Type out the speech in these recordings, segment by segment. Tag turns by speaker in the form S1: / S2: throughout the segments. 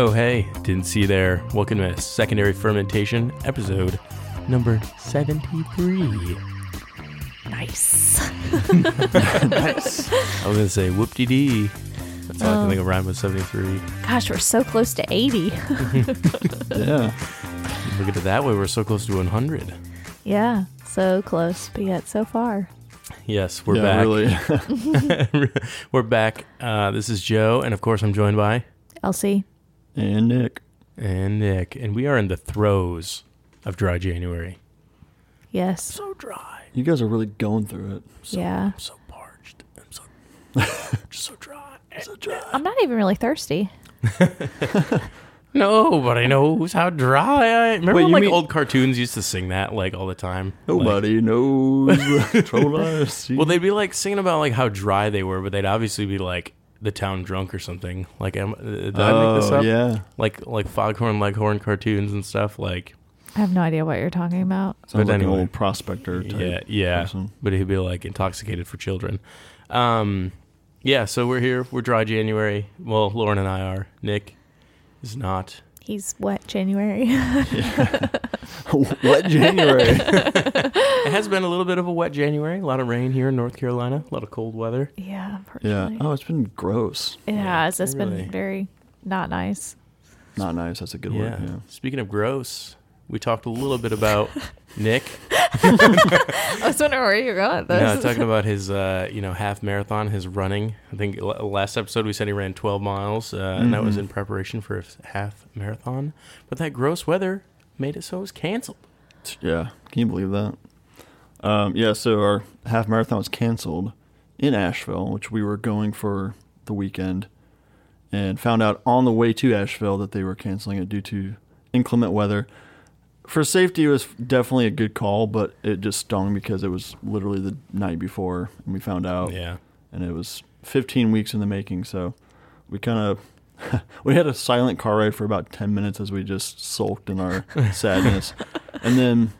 S1: Oh, hey, didn't see you there. Welcome to Secondary Fermentation, episode number 73.
S2: Nice.
S1: nice. I was going to say whoop de dee. That's all I can
S2: Oh.
S1: think of rhyme with 73.
S2: Gosh, we're so close to 80.
S3: Yeah.
S1: Look at it that way, we're so close to 100.
S2: yeah, so close, but yet so far.
S1: Yes, we're
S3: yeah,
S1: back.
S3: Really.
S1: we're back. Uh, this is Joe, and of course, I'm joined by
S2: Elsie.
S3: And Nick.
S1: and Nick, and we are in the throes of dry January.
S2: Yes.
S1: So dry.
S3: You guys are really going through it.
S1: So,
S2: Yeah.
S1: I'm so parched. I'm so just so dry. So dry.
S2: I'm not even really thirsty.
S1: Nobody knows how dry I Remember
S3: Wait,
S1: when like
S3: mean-
S1: old cartoons used to sing that like all the time? Like-
S3: Nobody knows. Troll us.
S1: well, they'd be like singing about like how dry they were, but they'd obviously be like the town drunk or something. Like, am, uh, did I make this
S3: Oh,
S1: up?
S3: yeah.
S1: Like like Foghorn Leghorn cartoons and stuff. Like,
S2: I have no idea what you're talking about.
S3: Sounds
S1: But
S3: like
S1: anyway.
S3: an old prospector type.
S1: yeah, yeah.
S3: person.
S1: But he'd be like intoxicated for children. Um, yeah. So we're here. We're dry January. Well, Lauren and I are. Nick is not.
S2: He's wet January.
S3: Wet January.
S1: It has been a little bit of a wet January. A lot of rain here in North Carolina. A lot of cold weather.
S2: yeah,
S3: yeah. Oh, it's been gross.
S2: It
S1: Yeah,
S2: has. It's
S1: really.
S2: been very not nice.
S3: Not nice. That's a good
S1: Yeah.
S3: word. Yeah.
S1: Speaking of gross, we talked a little bit about Nick.
S2: I was wondering where you're going with
S1: No,
S2: this.
S1: talking about his, uh, you know, half marathon, his running. I think l- last episode we said he ran 12 miles, uh, and that was
S3: Mhm.
S1: in preparation for his half marathon. But that gross weather made it so it was canceled.
S3: Yeah. Can you believe that? Um, yeah. So our half marathon was canceled in Asheville, which we were going for the weekend, and found out on the way to Asheville that they were canceling it due to inclement weather. For safety, it was definitely a good call, but it just stung because it was literally the night before, and we found out.
S1: Yeah.
S3: and it was 15 weeks in the making. So we kind of we had a silent car ride for about 10 minutes as we just sulked in our sadness, and then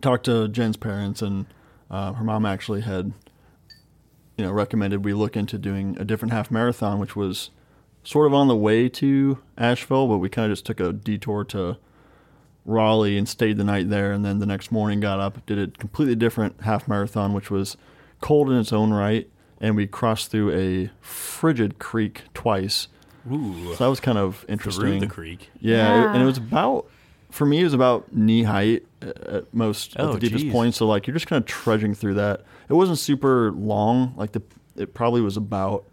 S3: talked to Jen's parents, and uh, her mom actually had you know recommended we look into doing a different half marathon, which was sort of on the way to Asheville, but we kind of just took a detour to Raleigh and stayed the night there, and then the next morning got up, did a completely different half marathon, which was cold in its own right, and we crossed through a frigid creek twice.
S1: Ooh.
S3: So that was kind of interesting.
S1: Through
S3: interesting.
S1: the creek.
S3: Yeah, it- and it was about for me it was about knee height at at most
S1: Oh,
S3: at the deepest
S1: geez.
S3: point. So like you're just kind of trudging through that. It wasn't super long. Like the it probably was about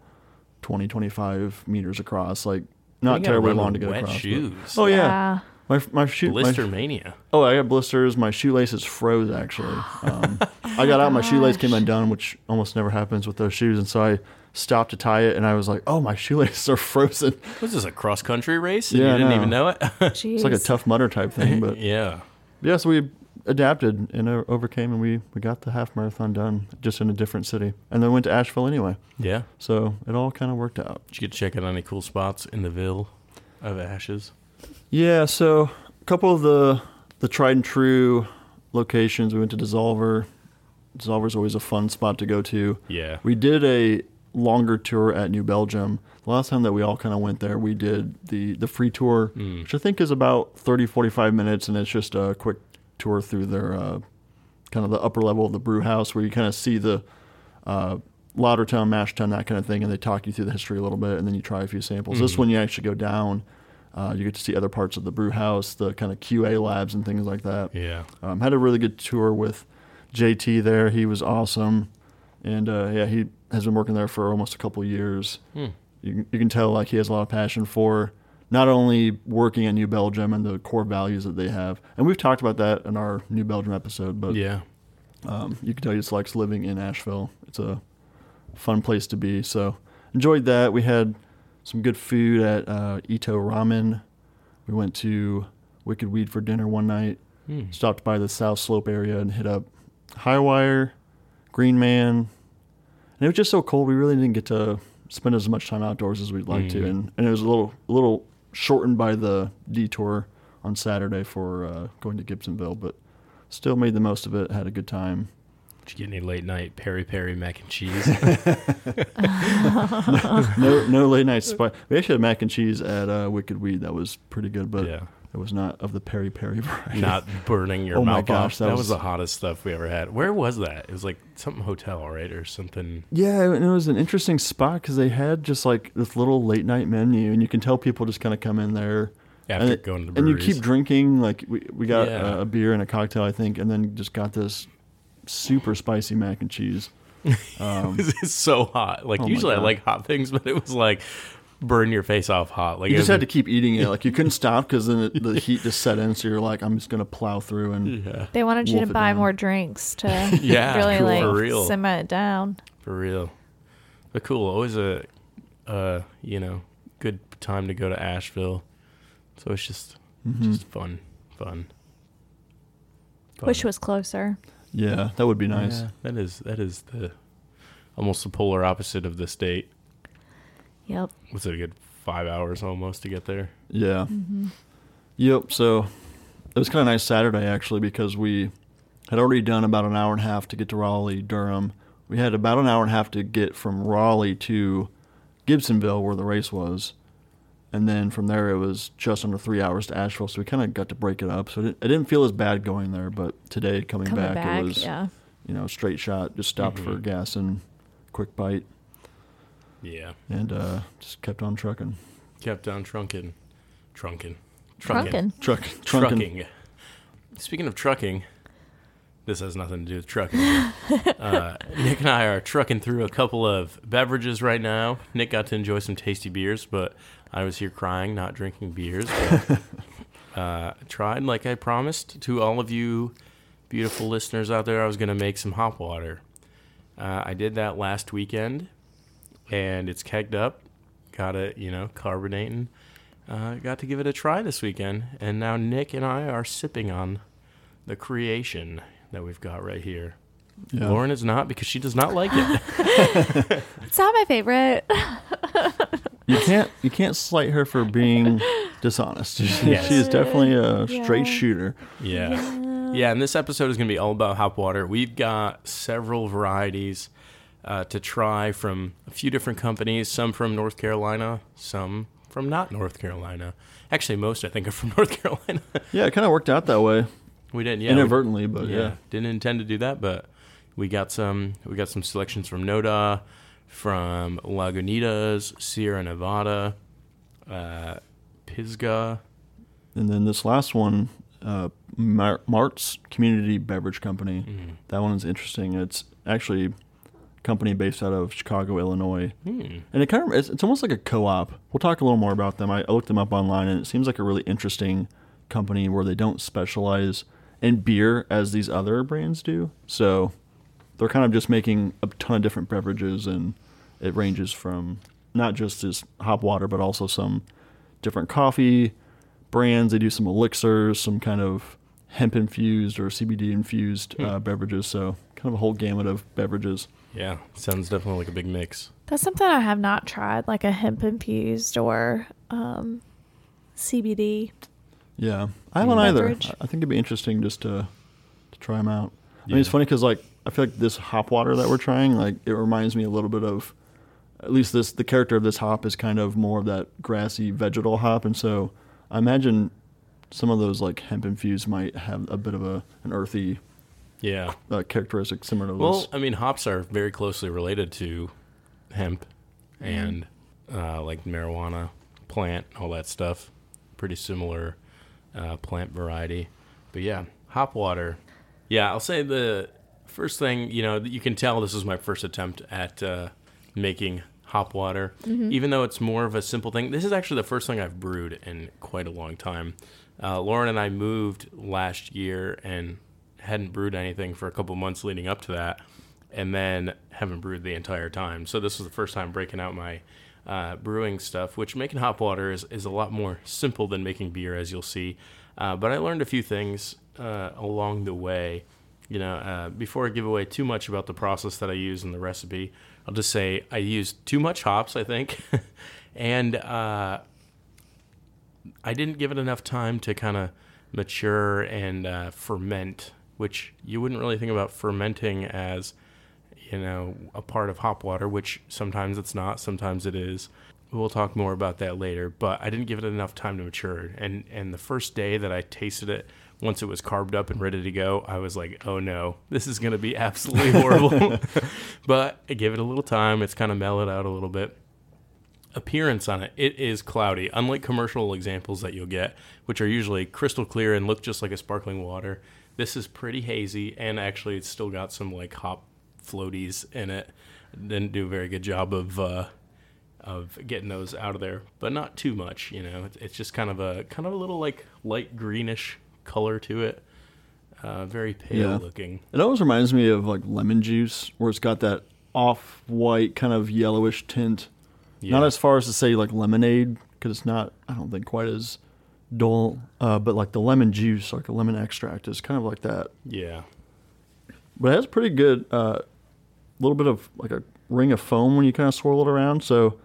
S3: 20, 25 meters across. Like not terribly long to get
S1: wet
S3: across. but-
S1: shoes.
S3: Oh yeah, my my shoe my-
S1: Blister mania.
S3: Oh, I got blisters. My shoelaces froze actually. Um, I got out, my shoelace came undone, which almost never happens with those shoes, and so I stopped to tie it, and I was like, "Oh, my shoelaces are frozen."
S1: Was this a cross country race? And
S3: Yeah,
S1: you didn't
S3: know.
S1: even know it?
S2: Jeez.
S3: It's like a tough mudder type thing, but
S1: yeah.
S3: yeah. So we adapted and overcame, and we we got the half marathon done, just in a different city, and then went to Asheville anyway.
S1: Yeah.
S3: So it all kind of worked out.
S1: Did you get to check out any cool spots in the Ville of Ashes?
S3: Yeah, so a couple of the the tried and true locations. We went to Dissolver. Dissolver's always a fun spot to go to.
S1: Yeah.
S3: We did a longer tour at New Belgium. The last time that we all kind of went there, we did the the free tour,
S1: Mm.
S3: which I think is about 30 45 minutes and it's just a quick tour through their uh, kind of the upper level of the brew house where you kind of see the uh, mash tun, that kind of thing, and they talk you through the history a little bit, and then you try a few samples. This
S1: Mhm.
S3: one you actually go down. Uh, you get to see other parts of the brew house, the kind of QA labs and things like that.
S1: Yeah.
S3: Um, had a really good tour with JT there. He was awesome, and uh, yeah, he has been working there for almost a couple of years.
S1: Hmm.
S3: You can, you can tell like he has a lot of passion for not only working at New Belgium and the core values that they have, and we've talked about that in our New Belgium episode. But
S1: Yeah.
S3: um, you can tell he just likes living in Asheville. It's a fun place to be. So enjoyed that. We had some good food at uh, Ito Ramen. We went to Wicked Weed for dinner one night.
S1: Hmm.
S3: Stopped by the South Slope area and hit up Highwire, Green Man. And it was just so cold. We really didn't get to spend as much time outdoors as we'd like to.
S1: Mhm.
S3: And, and it was a little a little shortened by the detour on Saturday for uh, going to Gibsonville, but still made the most of it. Had a good time.
S1: Did you get any late night peri peri mac and cheese?
S3: no, no late night spice. We actually had mac and cheese at uh, Wicked Weed. That was pretty good, but
S1: yeah.
S3: it was not of the peri peri variety.
S1: Not burning your
S3: Oh my
S1: mouth
S3: gosh,
S1: off.
S3: that
S1: That, was,
S3: was-
S1: the hottest stuff we ever had. Where was that? It was like something hotel, right, or something.
S3: Yeah, and it was an interesting spot because they had just like this little late night menu, and you can tell people just kind of come in there
S1: After
S3: and,
S1: going to the
S3: and you keep drinking. Like we we got
S1: Yeah.
S3: a, a beer and a cocktail, I think, and then just got this super spicy mac and cheese. Um,
S1: it's so hot. Like
S3: Oh
S1: usually I like hot things, but it was like burn your face off hot. Like
S3: you just
S1: was-
S3: had to keep eating it. Like you couldn't stop because then it, the heat just set in. So you're like, I'm just gonna plow through and
S1: Yeah,
S2: They wanted you to buy
S3: down.
S2: more drinks to
S1: Yeah,
S2: really
S3: cool.
S2: like
S1: For real.
S2: simmer it down.
S1: for real. But cool. Always a, uh, you know, good time to go to Asheville. So it's just
S3: Mhm.
S1: just fun, fun. fun.
S2: Wish was closer.
S3: Yeah, that would be nice.
S1: Yeah, that is that is the almost the polar opposite of the state.
S2: Yep.
S1: What's it a good five hours almost to get there?
S3: Yeah.
S2: hmm
S3: Yep. So it was kind of nice Saturday actually because we had already done about an hour and a half to get to Raleigh, Durham. We had about an hour and a half to get from Raleigh to Gibsonville, where the race was, and then from there it was just under three hours to Asheville. So we kind of got to break it up. So it didn't, it didn't feel as bad going there, but today coming,
S2: Coming
S3: back,
S2: back,
S3: it was
S2: yeah.
S3: you know straight shot. Just stopped for
S1: Mhm.
S3: gas and quick bite,
S1: Yeah,
S3: and uh, just kept on trucking.
S1: kept on trunking, trunking,
S2: Drunken.
S3: Truck, trunking.
S1: trucking. Speaking of trucking, this has nothing to do with trucking. uh, Nick and I are trucking through a couple of beverages right now. Nick got to enjoy some tasty beers, but I was here crying, not drinking beers. Uh, tried, like I promised to all of you beautiful listeners out there, I was going to make some hop water. Uh, I did that last weekend, and it's kegged up. Got it, you know, carbonating. Uh, got to give it a try this weekend, and now Nick and I are sipping on the creation that we've got right here.
S3: Yeah.
S1: Lauren is not because she does not like it.
S2: It's not my favorite.
S3: You can't you can't slight her for being dishonest. She,
S1: Yes.
S3: she is definitely a straight
S2: Yeah.
S3: shooter.
S1: yeah. Yeah, and this episode is going to be all about hop water. We've got several varieties uh, to try from a few different companies, some from North Carolina, some from not North Carolina. Actually, most I think are from North Carolina.
S3: Yeah, it kind of worked out that way
S1: we didn't, yeah, we-
S3: inadvertently, but yeah.
S1: didn't intend to do that, but we got some. We got some selections from Noda, from Lagunitas, Sierra Nevada, uh, Pisgah.
S3: And then this last one, uh, Mar- Marz Community Beverage Company.
S1: Mm.
S3: That one is interesting. It's actually a company based out of Chicago, Illinois,
S1: Hmm.
S3: and it kind of it's, it's almost like a co-op. We'll talk a little more about them. I, I looked them up online, and it seems like a really interesting company where they don't specialize in beer as these other brands do. So they're kind of just making a ton of different beverages, and it ranges from not just this hop water, but also some different coffee brands. They do some elixirs, some kind of hemp infused or CBD infused uh, beverages. So kind of a whole gamut of beverages.
S1: Yeah, sounds definitely like a big mix.
S2: That's something I have not tried, like a hemp infused or um, CBD.
S3: Yeah, I haven't either.
S2: Beverage.
S3: I I think it'd be interesting just to to try them out. I mean, it's funny because like I feel like this hop water that we're trying, like it reminds me a little bit of, at least this the character of this hop is kind of more of that grassy vegetal hop, and so I imagine some of those like hemp infused might have a bit of a an earthy
S1: Yeah.
S3: uh, characteristic similar to
S1: Well,
S3: those.
S1: I mean, hops are very closely related to hemp and uh, like marijuana plant, all that stuff. Pretty similar uh, plant variety. But yeah, hop water. Yeah, I'll say the first thing, you know, you can tell this is my first attempt at uh, making hop water. Even though it's more of a simple thing, this is actually the first thing I've brewed in quite a long time. Uh, Lauren and I moved last year and hadn't brewed anything for a couple months leading up to that, and then haven't brewed the entire time. So this was the first time breaking out my uh, brewing stuff, which making hop water is, is a lot more simple than making beer, as you'll see. Uh, but I learned a few things uh, along the way. You know, uh, before I give away too much about the process that I use in the recipe, I'll just say I used too much hops, I think, and uh, I didn't give it enough time to kind of mature and uh, ferment which you wouldn't really think about fermenting as, you know, a part of hop water, which sometimes it's not, sometimes it is. We'll talk more about that later, but I didn't give it enough time to mature. And and the first day that I tasted it, once it was carved up and ready to go, I was like, "Oh no, this is going to be absolutely horrible." but I give it a little time. It's kind of mellowed out a little bit appearance on it, it is cloudy. Unlike commercial examples that you'll get, which are usually crystal clear and look just like a sparkling water, this is pretty hazy and actually it's still got some like hop floaties in it. Didn't do a very good job of uh, of getting those out of there, but not too much. You know, it's, it's just kind of a kind of a little like light greenish color to it. Uh, very pale
S3: Yeah.
S1: looking.
S3: It always reminds me of like lemon juice, where it's got that off-white kind of yellowish tint.
S1: Yeah.
S3: Not as far as to say like lemonade, because it's not. I don't think quite as dull. Uh, but like the lemon juice, like a lemon extract, is kind of like that.
S1: yeah.
S3: But it has pretty good. A little bit of like a ring of foam when you kind of swirl it around. So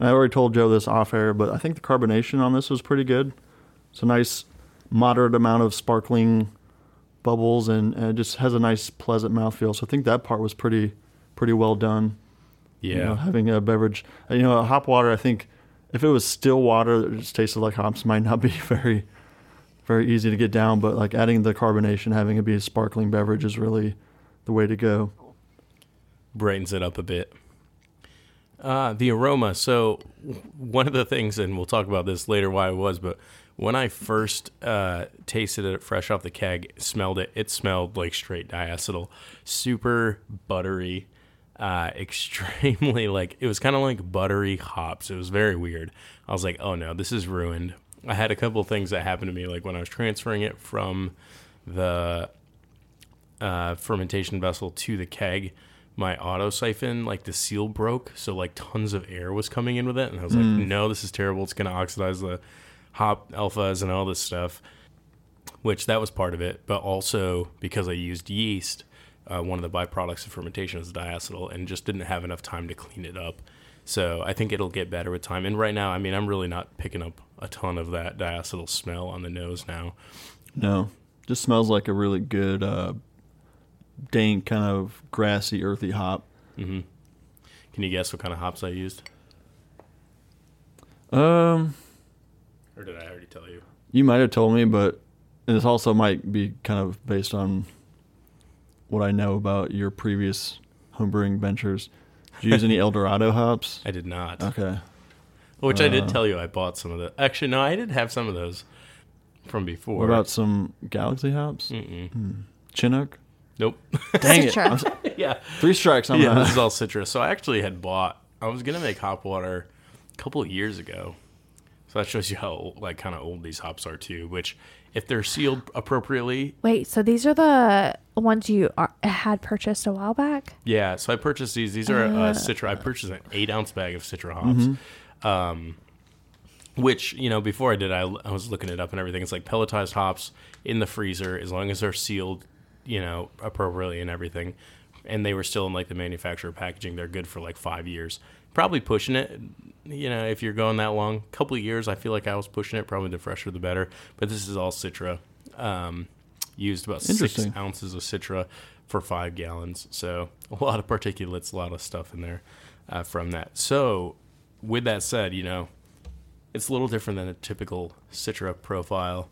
S3: I already told Joe this off air, but I think the carbonation on this was pretty good. It's a nice moderate amount of sparkling bubbles and, and it just has a nice pleasant mouthfeel. So I think that part was pretty pretty well done.
S1: Yeah.
S3: You know, having a beverage, uh, you know, a hop water. I think if it was still water that just tasted like hops, might not be very, very easy to get down. But like adding the carbonation, having it be a sparkling beverage is really the way to go.
S1: Brightens it up a bit. Uh, the aroma. So, one of the things, and we'll talk about this later why it was, but when I first uh, tasted it fresh off the keg, smelled it, it smelled like straight diacetyl. Super buttery, uh, extremely like, it was kind of like buttery hops. It was very weird. I was like, oh no, this is ruined. I had a couple things that happened to me, like when I was transferring it from the uh, fermentation vessel to the keg, my auto siphon, like the seal broke, so like tons of air was coming in with it, and I was like, no, this is terrible. It's gonna oxidize the hop alphas and all this stuff. Which that was part of it, but also because I used yeast, uh, one of the byproducts of fermentation is diacetyl, and just didn't have enough time to clean it up. So I think it'll get better with time. And right now, I mean, I'm really not picking up a ton of that diacetyl smell on the nose now.
S3: No, just smells like a really good, uh, dank kind of grassy, earthy hop.
S1: hmm Can you guess what kind of hops I used?
S3: Um,
S1: Or did I already tell you?
S3: you might have told me, but this also might be kind of based on what I know about your previous homebrewing ventures. Did you use any Eldorado hops?
S1: I did not.
S3: Okay.
S1: Which I did
S3: Uh,
S1: tell you I bought some of the. Actually, no, I did have some of those from before.
S3: What about some Galaxy hops?
S1: Mm-mm.
S3: Chinook?
S1: Nope.
S3: Dang it.
S2: Citra.
S3: I'm s-
S1: yeah.
S3: Three strikes on
S1: Yeah, this is all citrus. So I actually had bought. I was gonna make hop water a couple of years ago. So that shows you how like kind of old these hops are too. Which, if they're sealed appropriately,
S2: Wait, so these are the ones you are, had purchased a while back?
S1: Yeah, so I purchased these. These are uh, Citra. I purchased an eight ounce bag of Citra hops. Um, which you know, before I did, I, I was looking it up and everything. It's like pelletized hops in the freezer as long as they're sealed, you know, appropriately and everything. And they were still in like the manufacturer packaging. They're good for like five years. Probably pushing it, you know, if you're going that long. couple of years, I feel like I was pushing it. Probably the fresher the better. But this is all Citra. Um, used about six ounces of Citra for five gallons. So a lot of particulates, a lot of stuff in there uh, from that. So with that said, you know, it's a little different than a typical Citra profile.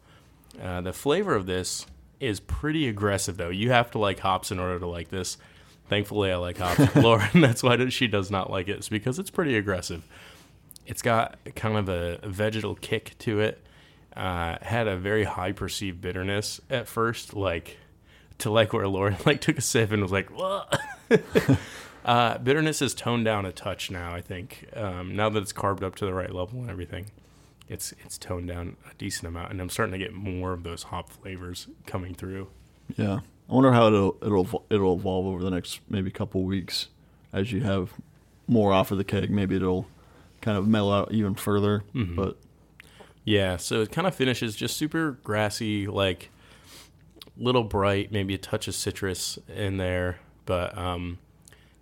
S1: Uh, the flavor of this is pretty aggressive, though. You have to like hops in order to like this. Thankfully, I like hops. Lauren, that's why she does not like it. It's because it's pretty aggressive. It's got kind of a vegetal kick to it. Uh, had a very high perceived bitterness at first, like to like where Lauren like took a sip and was like, uh, bitterness is toned down a touch now. I think um, now that it's carved up to the right level and everything, it's it's toned down a decent amount, and I'm starting to get more of those hop flavors coming through.
S3: Yeah. I wonder how it'll it'll it'll evolve over the next maybe couple weeks as you have more off of the keg. Maybe it'll kind of mellow out even further.
S1: Mhm.
S3: But
S1: Yeah, so it kind of finishes just super grassy, like little bright, maybe a touch of citrus in there, but um,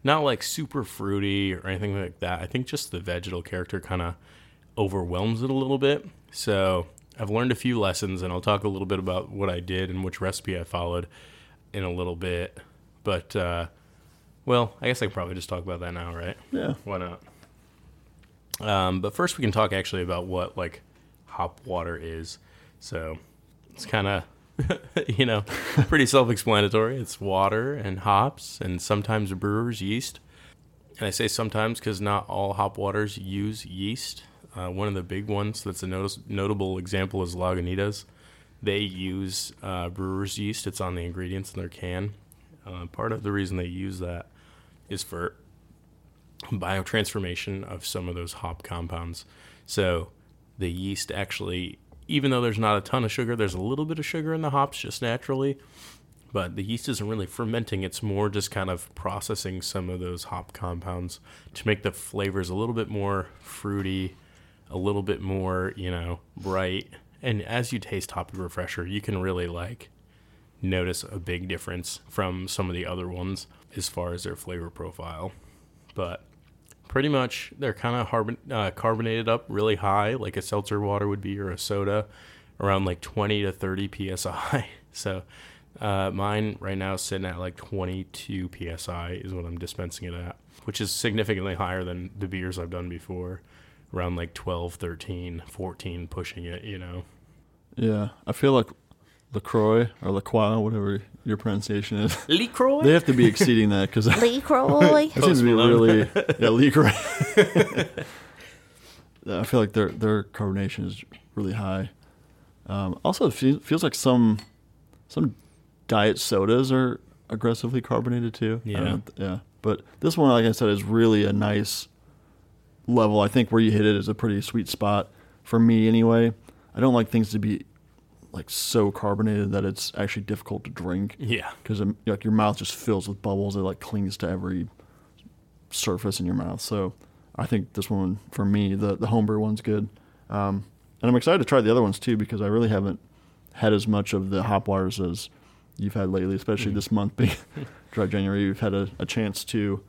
S1: not like super fruity or anything like that. I think just the vegetal character kind of overwhelms it a little bit. So I've learned a few lessons, and I'll talk a little bit about what I did and which recipe I followed. in a little bit, but uh, well, I guess I can probably just talk about that now, right?
S3: Yeah.
S1: Why not? Um, but first, we can talk actually about what like hop water is. So it's kind of you know pretty self-explanatory. It's water and hops, and sometimes brewer's yeast. And I say sometimes because not all hop waters use yeast. Uh, one of the big ones that's a notice- notable example is Lagunitas. They use uh, brewer's yeast. It's on the ingredients in their can. Uh, part of the reason they use that is for biotransformation of some of those hop compounds. So the yeast actually, even though there's not a ton of sugar, there's a little bit of sugar in the hops just naturally. But the yeast isn't really fermenting, it's more just kind of processing some of those hop compounds to make the flavors a little bit more fruity, a little bit more, you know, bright. And as you taste Hoppy Refresher, you can really like notice a big difference from some of the other ones as far as their flavor profile. But pretty much they're kind of uh, carbonated up really high, like a seltzer water would be or a soda, around like 20 to 30 psi. So uh, mine right now is sitting at like 22 psi is what I'm dispensing it at, which is significantly higher than the beers I've done before, around like 12, 13, 14, pushing it, you know.
S3: Yeah. I feel like LaCroix or LaCroix, whatever your pronunciation is,
S1: LeCroy?
S3: they have to be exceeding that because that
S2: Lee Croy.
S3: seems to
S1: Post
S3: be
S1: Malone.
S3: really yeah LaCroix. I feel like their their carbonation is really high. Um, also, it fe- feels like some some diet sodas are aggressively carbonated too. I
S1: Yeah.
S3: don't- yeah. But this one, like I said, is really a nice level. I think where you hit it is a pretty sweet spot for me, anyway. I don't like things to be like so carbonated that it's actually difficult to drink
S1: yeah.
S3: because like your mouth just fills with bubbles. It like clings to every surface in your mouth. So I think this one for me, the the homebrew one's good. Um, and I'm excited to try the other ones too because I really haven't had as much of the hop waters as you've had lately, especially
S1: Mhm.
S3: this month being dry January. You've had a, a chance to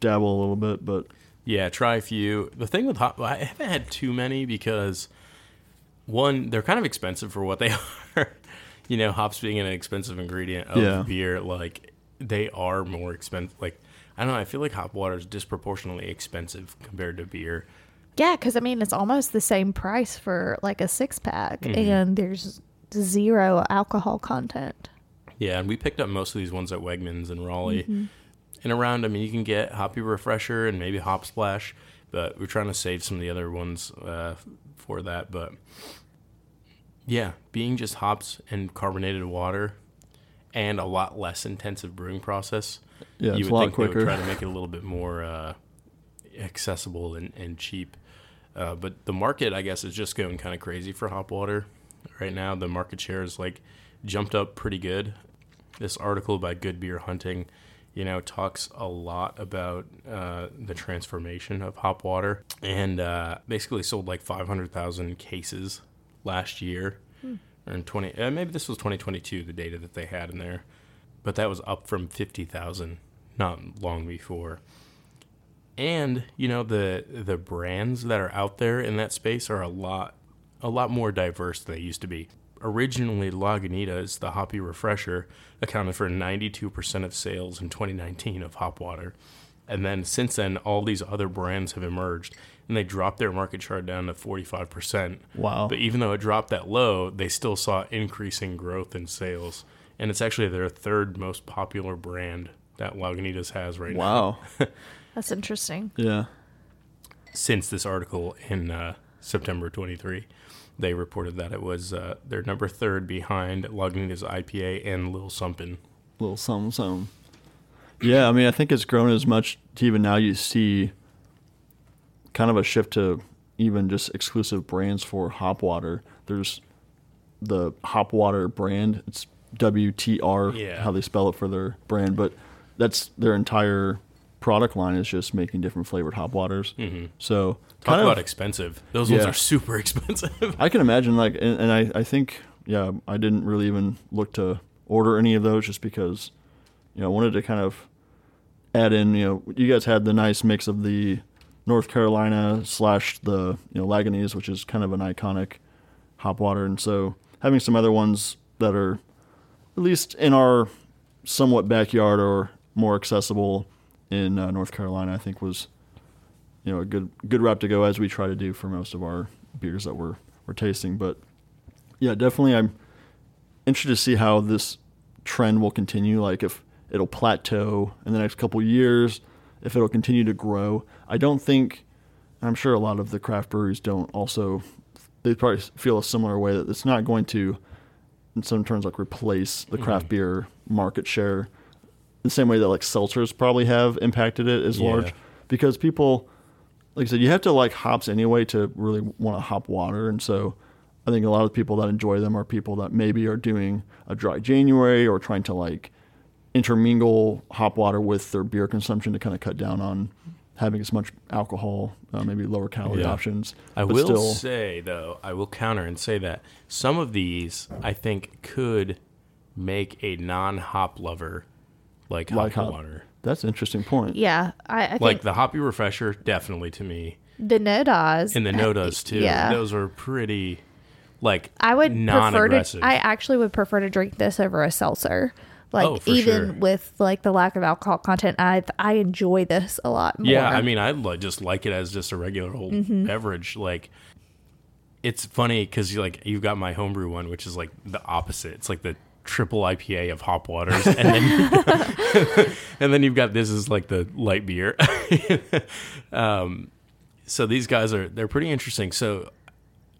S3: dabble a little bit, but
S1: Yeah, try a few. The thing with hop, I haven't had too many because one, they're kind of expensive for what they are. you know, hops being an expensive ingredient of
S3: Yeah.
S1: beer, like they are more expensive. Like I don't know, I feel like hop water is disproportionately expensive compared to beer.
S2: Yeah, because I mean, it's almost the same price for like a six pack,
S1: Mhm.
S2: and there's zero alcohol content.
S1: Yeah, and we picked up most of these ones at Wegmans in Raleigh. And around, I mean, you can get Hoppy Refresher and maybe Hop Splash, but we're trying to save some of the other ones uh, for that. But yeah, being just hops and carbonated water and a lot less intensive brewing process,
S3: yeah,
S1: you
S3: it's a
S1: would
S3: lot
S1: think they would
S3: quicker.
S1: try to make it a little bit more uh, accessible and, and cheap. Uh, but the market, I guess, is just going kind of crazy for hop water right now. The market share is like jumped up pretty good. This article by Good Beer Hunting, you know, talks a lot about uh, the transformation of hop water and uh, basically sold like 500,000 cases last year. Or in 20, uh, maybe this was 2022, the data that they had in there but that was up from 50,000 not long before. And, you know, the the brands that are out there in that space are a lot a lot more diverse than they used to be. Originally, Lagunitas, the hoppy refresher, accounted for 92% of sales in 2019 of hop water. And then since then, all these other brands have emerged and they dropped their market share down to 45%.
S3: Wow.
S1: But even though it dropped that low, they still saw increasing growth in sales. And it's actually their third most popular brand that Lagunitas has right now
S3: wow.
S2: That's interesting.
S3: yeah.
S1: since this article in uh, September 23. They reported that it was uh, their number third behind Lagunitas IPA and Lil Sumpin.
S3: little something, something. Yeah, I mean, I think it's grown as much to even now you see kind of a shift to even just exclusive brands for hop water. There's the hop water brand. It's WTR,
S1: Yeah.
S3: how they spell it for their brand, but that's their entire product line is just making different flavored hop waters.
S1: Mm-hmm.
S3: So
S1: Talk
S3: kind
S1: about
S3: of,
S1: expensive. Those ones are super expensive.
S3: I can imagine like, and, and I, I think, yeah, I didn't really even look to order any of those just because, you know, I wanted to kind of add in, you know, you guys had the nice mix of the North Carolina slash the, you know, Lagunitas, which is kind of an iconic hop water. And so having some other ones that are at least in our somewhat backyard or more accessible in uh, North Carolina, I think was you know a good good route to go as we try to do for most of our beers that we're we're tasting. But yeah, definitely, I'm interested to see how this trend will continue. Like if it'll plateau in the next couple years, if it'll continue to grow. I don't think. I'm sure a lot of the craft breweries don't also. They probably feel a similar way that it's not going to, in some terms, like replace the craft
S1: Mhm.
S3: beer market share, the same way that like seltzers probably have impacted it as
S1: Yeah.
S3: large, because people, like I said, you have to like hops anyway to really want to hop water, and so I think a lot of people that enjoy them are people that maybe are doing a dry January or trying to like intermingle hop water with their beer consumption to kind of cut down on having as much alcohol, uh, maybe lower calorie
S1: Yeah.
S3: options.
S1: I will
S3: still,
S1: say though, I will counter and say that some of these I think could make a non-hop lover like,
S3: Like
S1: hop
S3: hop.
S1: water.
S3: that's an interesting point.
S2: Yeah, I, I think
S1: Like the hoppy refresher, definitely to me,
S2: the Nodas
S1: and the Nodas too.
S2: Yeah,
S1: Those are pretty like
S2: I would prefer to. I actually would prefer to drink this over a seltzer. Like
S1: Oh, for
S2: even
S1: sure.
S2: with like the lack of alcohol content, I I enjoy this a lot more.
S1: Yeah, I mean, I li- just like it as just a regular old
S2: Mm-hmm.
S1: beverage. Like, it's funny because you like you've got my homebrew one, which is like the opposite. It's like the triple IPA of hop waters, and then and then you've got this is like the light beer. um, so these guys are they're pretty interesting. So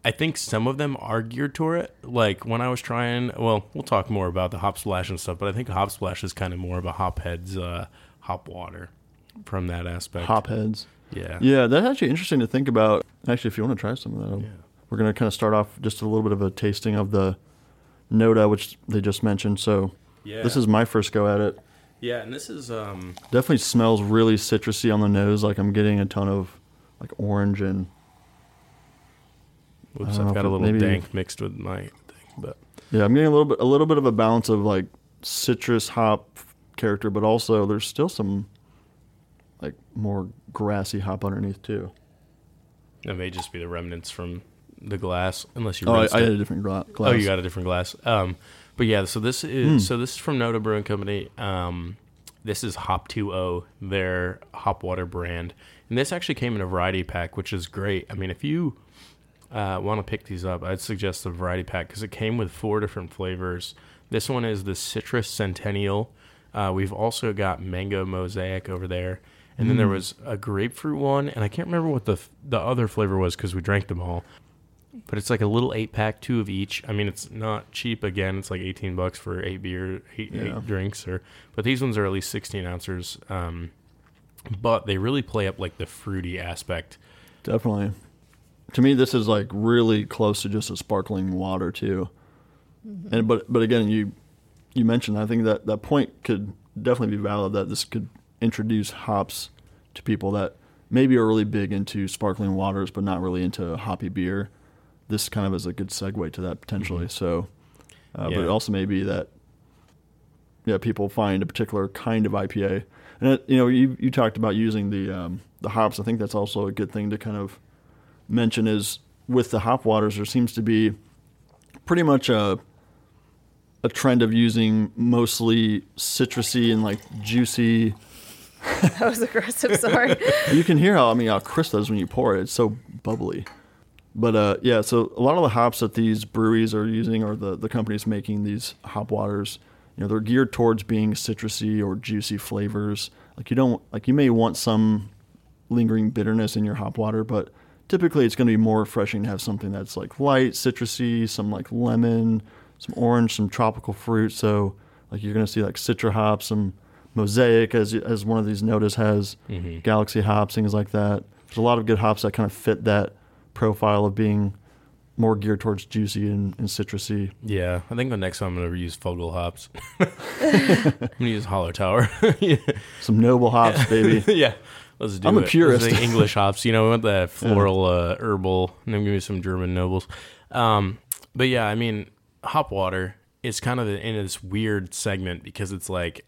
S1: I think some of them are geared toward it. Like when I was trying, well, we'll talk more about the hop splash and stuff, but I think hop splash is kind of more of a hop heads uh, hop water from that aspect.
S3: Hop heads.
S1: Yeah.
S3: Yeah, that's actually interesting to think about. Actually, if you want to try some of that,
S1: Yeah.
S3: we're going to kind of start off just a little bit of a tasting of the Noda, which they just mentioned. So
S1: Yeah.
S3: this is my first go at it.
S1: yeah, and this is um
S3: Definitely smells really citrusy on the nose. Like I'm getting a ton of like orange and
S1: whoops, I've got a little
S3: maybe-
S1: dank mixed with my thing, but
S3: yeah, I'm getting a little bit a little bit of a balance of like citrus hop character, but also there's still some like more grassy hop underneath too.
S1: that may just be the remnants from the glass, unless you
S3: Oh, I, I had a different gla- glass.
S1: Oh, you got a different glass. Um, but yeah, so this is
S3: Hmm.
S1: so this is from Noda Brewing Company. Um, this is Hop 2O, their hop water brand, and this actually came in a variety pack, which is great. I mean, if you uh, want to pick these up, I'd suggest the variety pack because it came with four different flavors. This one is the citrus centennial. Uh, we've also got mango mosaic over there, and then there
S3: Mm.
S1: was a grapefruit one, and I can't remember what the the other flavor was because we drank them all. But it's like a little eight pack, two of each. I mean, it's not cheap. Again, it's like eighteen bucks for eight beer, eight,
S3: Yeah.
S1: eight drinks, or but these ones are at least sixteen ounces. Um, but they really play up like the fruity aspect.
S3: Definitely. To me, this is like really close to just a sparkling water too. And but but again, you you mentioned I think that that point could definitely be valid that this could introduce hops to people that maybe are really big into sparkling waters but not really into hoppy beer. This kind of is a good segue to that potentially. So, uh, but it also may be that yeah, people find a particular kind of IPA, and it, you know, you you talked about using the um, the hops. I think that's also a good thing to kind of mention is with the hop waters, there seems to be pretty much a a trend of using mostly citrusy and like juicy.
S2: that was aggressive. Sorry.
S3: You can hear how I mean how crisp that is when you pour it. It's so bubbly. But uh, yeah, so a lot of the hops that these breweries are using, or the the companies making these hop waters, you know, they're geared towards being citrusy or juicy flavors. Like you don't like you may want some lingering bitterness in your hop water, but typically it's going to be more refreshing to have something that's like light, citrusy, some like lemon, some orange, some tropical fruit. So like you're going to see like citra hops, some mosaic as as one of these Nodas has,
S1: Mhm.
S3: galaxy hops, things like that. There's a lot of good hops that kind of fit that profile of being more geared towards juicy and, and citrusy.
S1: Yeah, I think the next one I'm gonna use Fuggle hops. I'm gonna use Hallertau. yeah.
S3: Some noble hops, baby.
S1: yeah, let's do
S3: I'm a
S1: it. Let's
S3: purist.
S1: English hops, you know, we want the floral, uh, herbal, and then give me some German nobles. Um, but yeah, I mean, hop water is kind of in this weird segment because it's like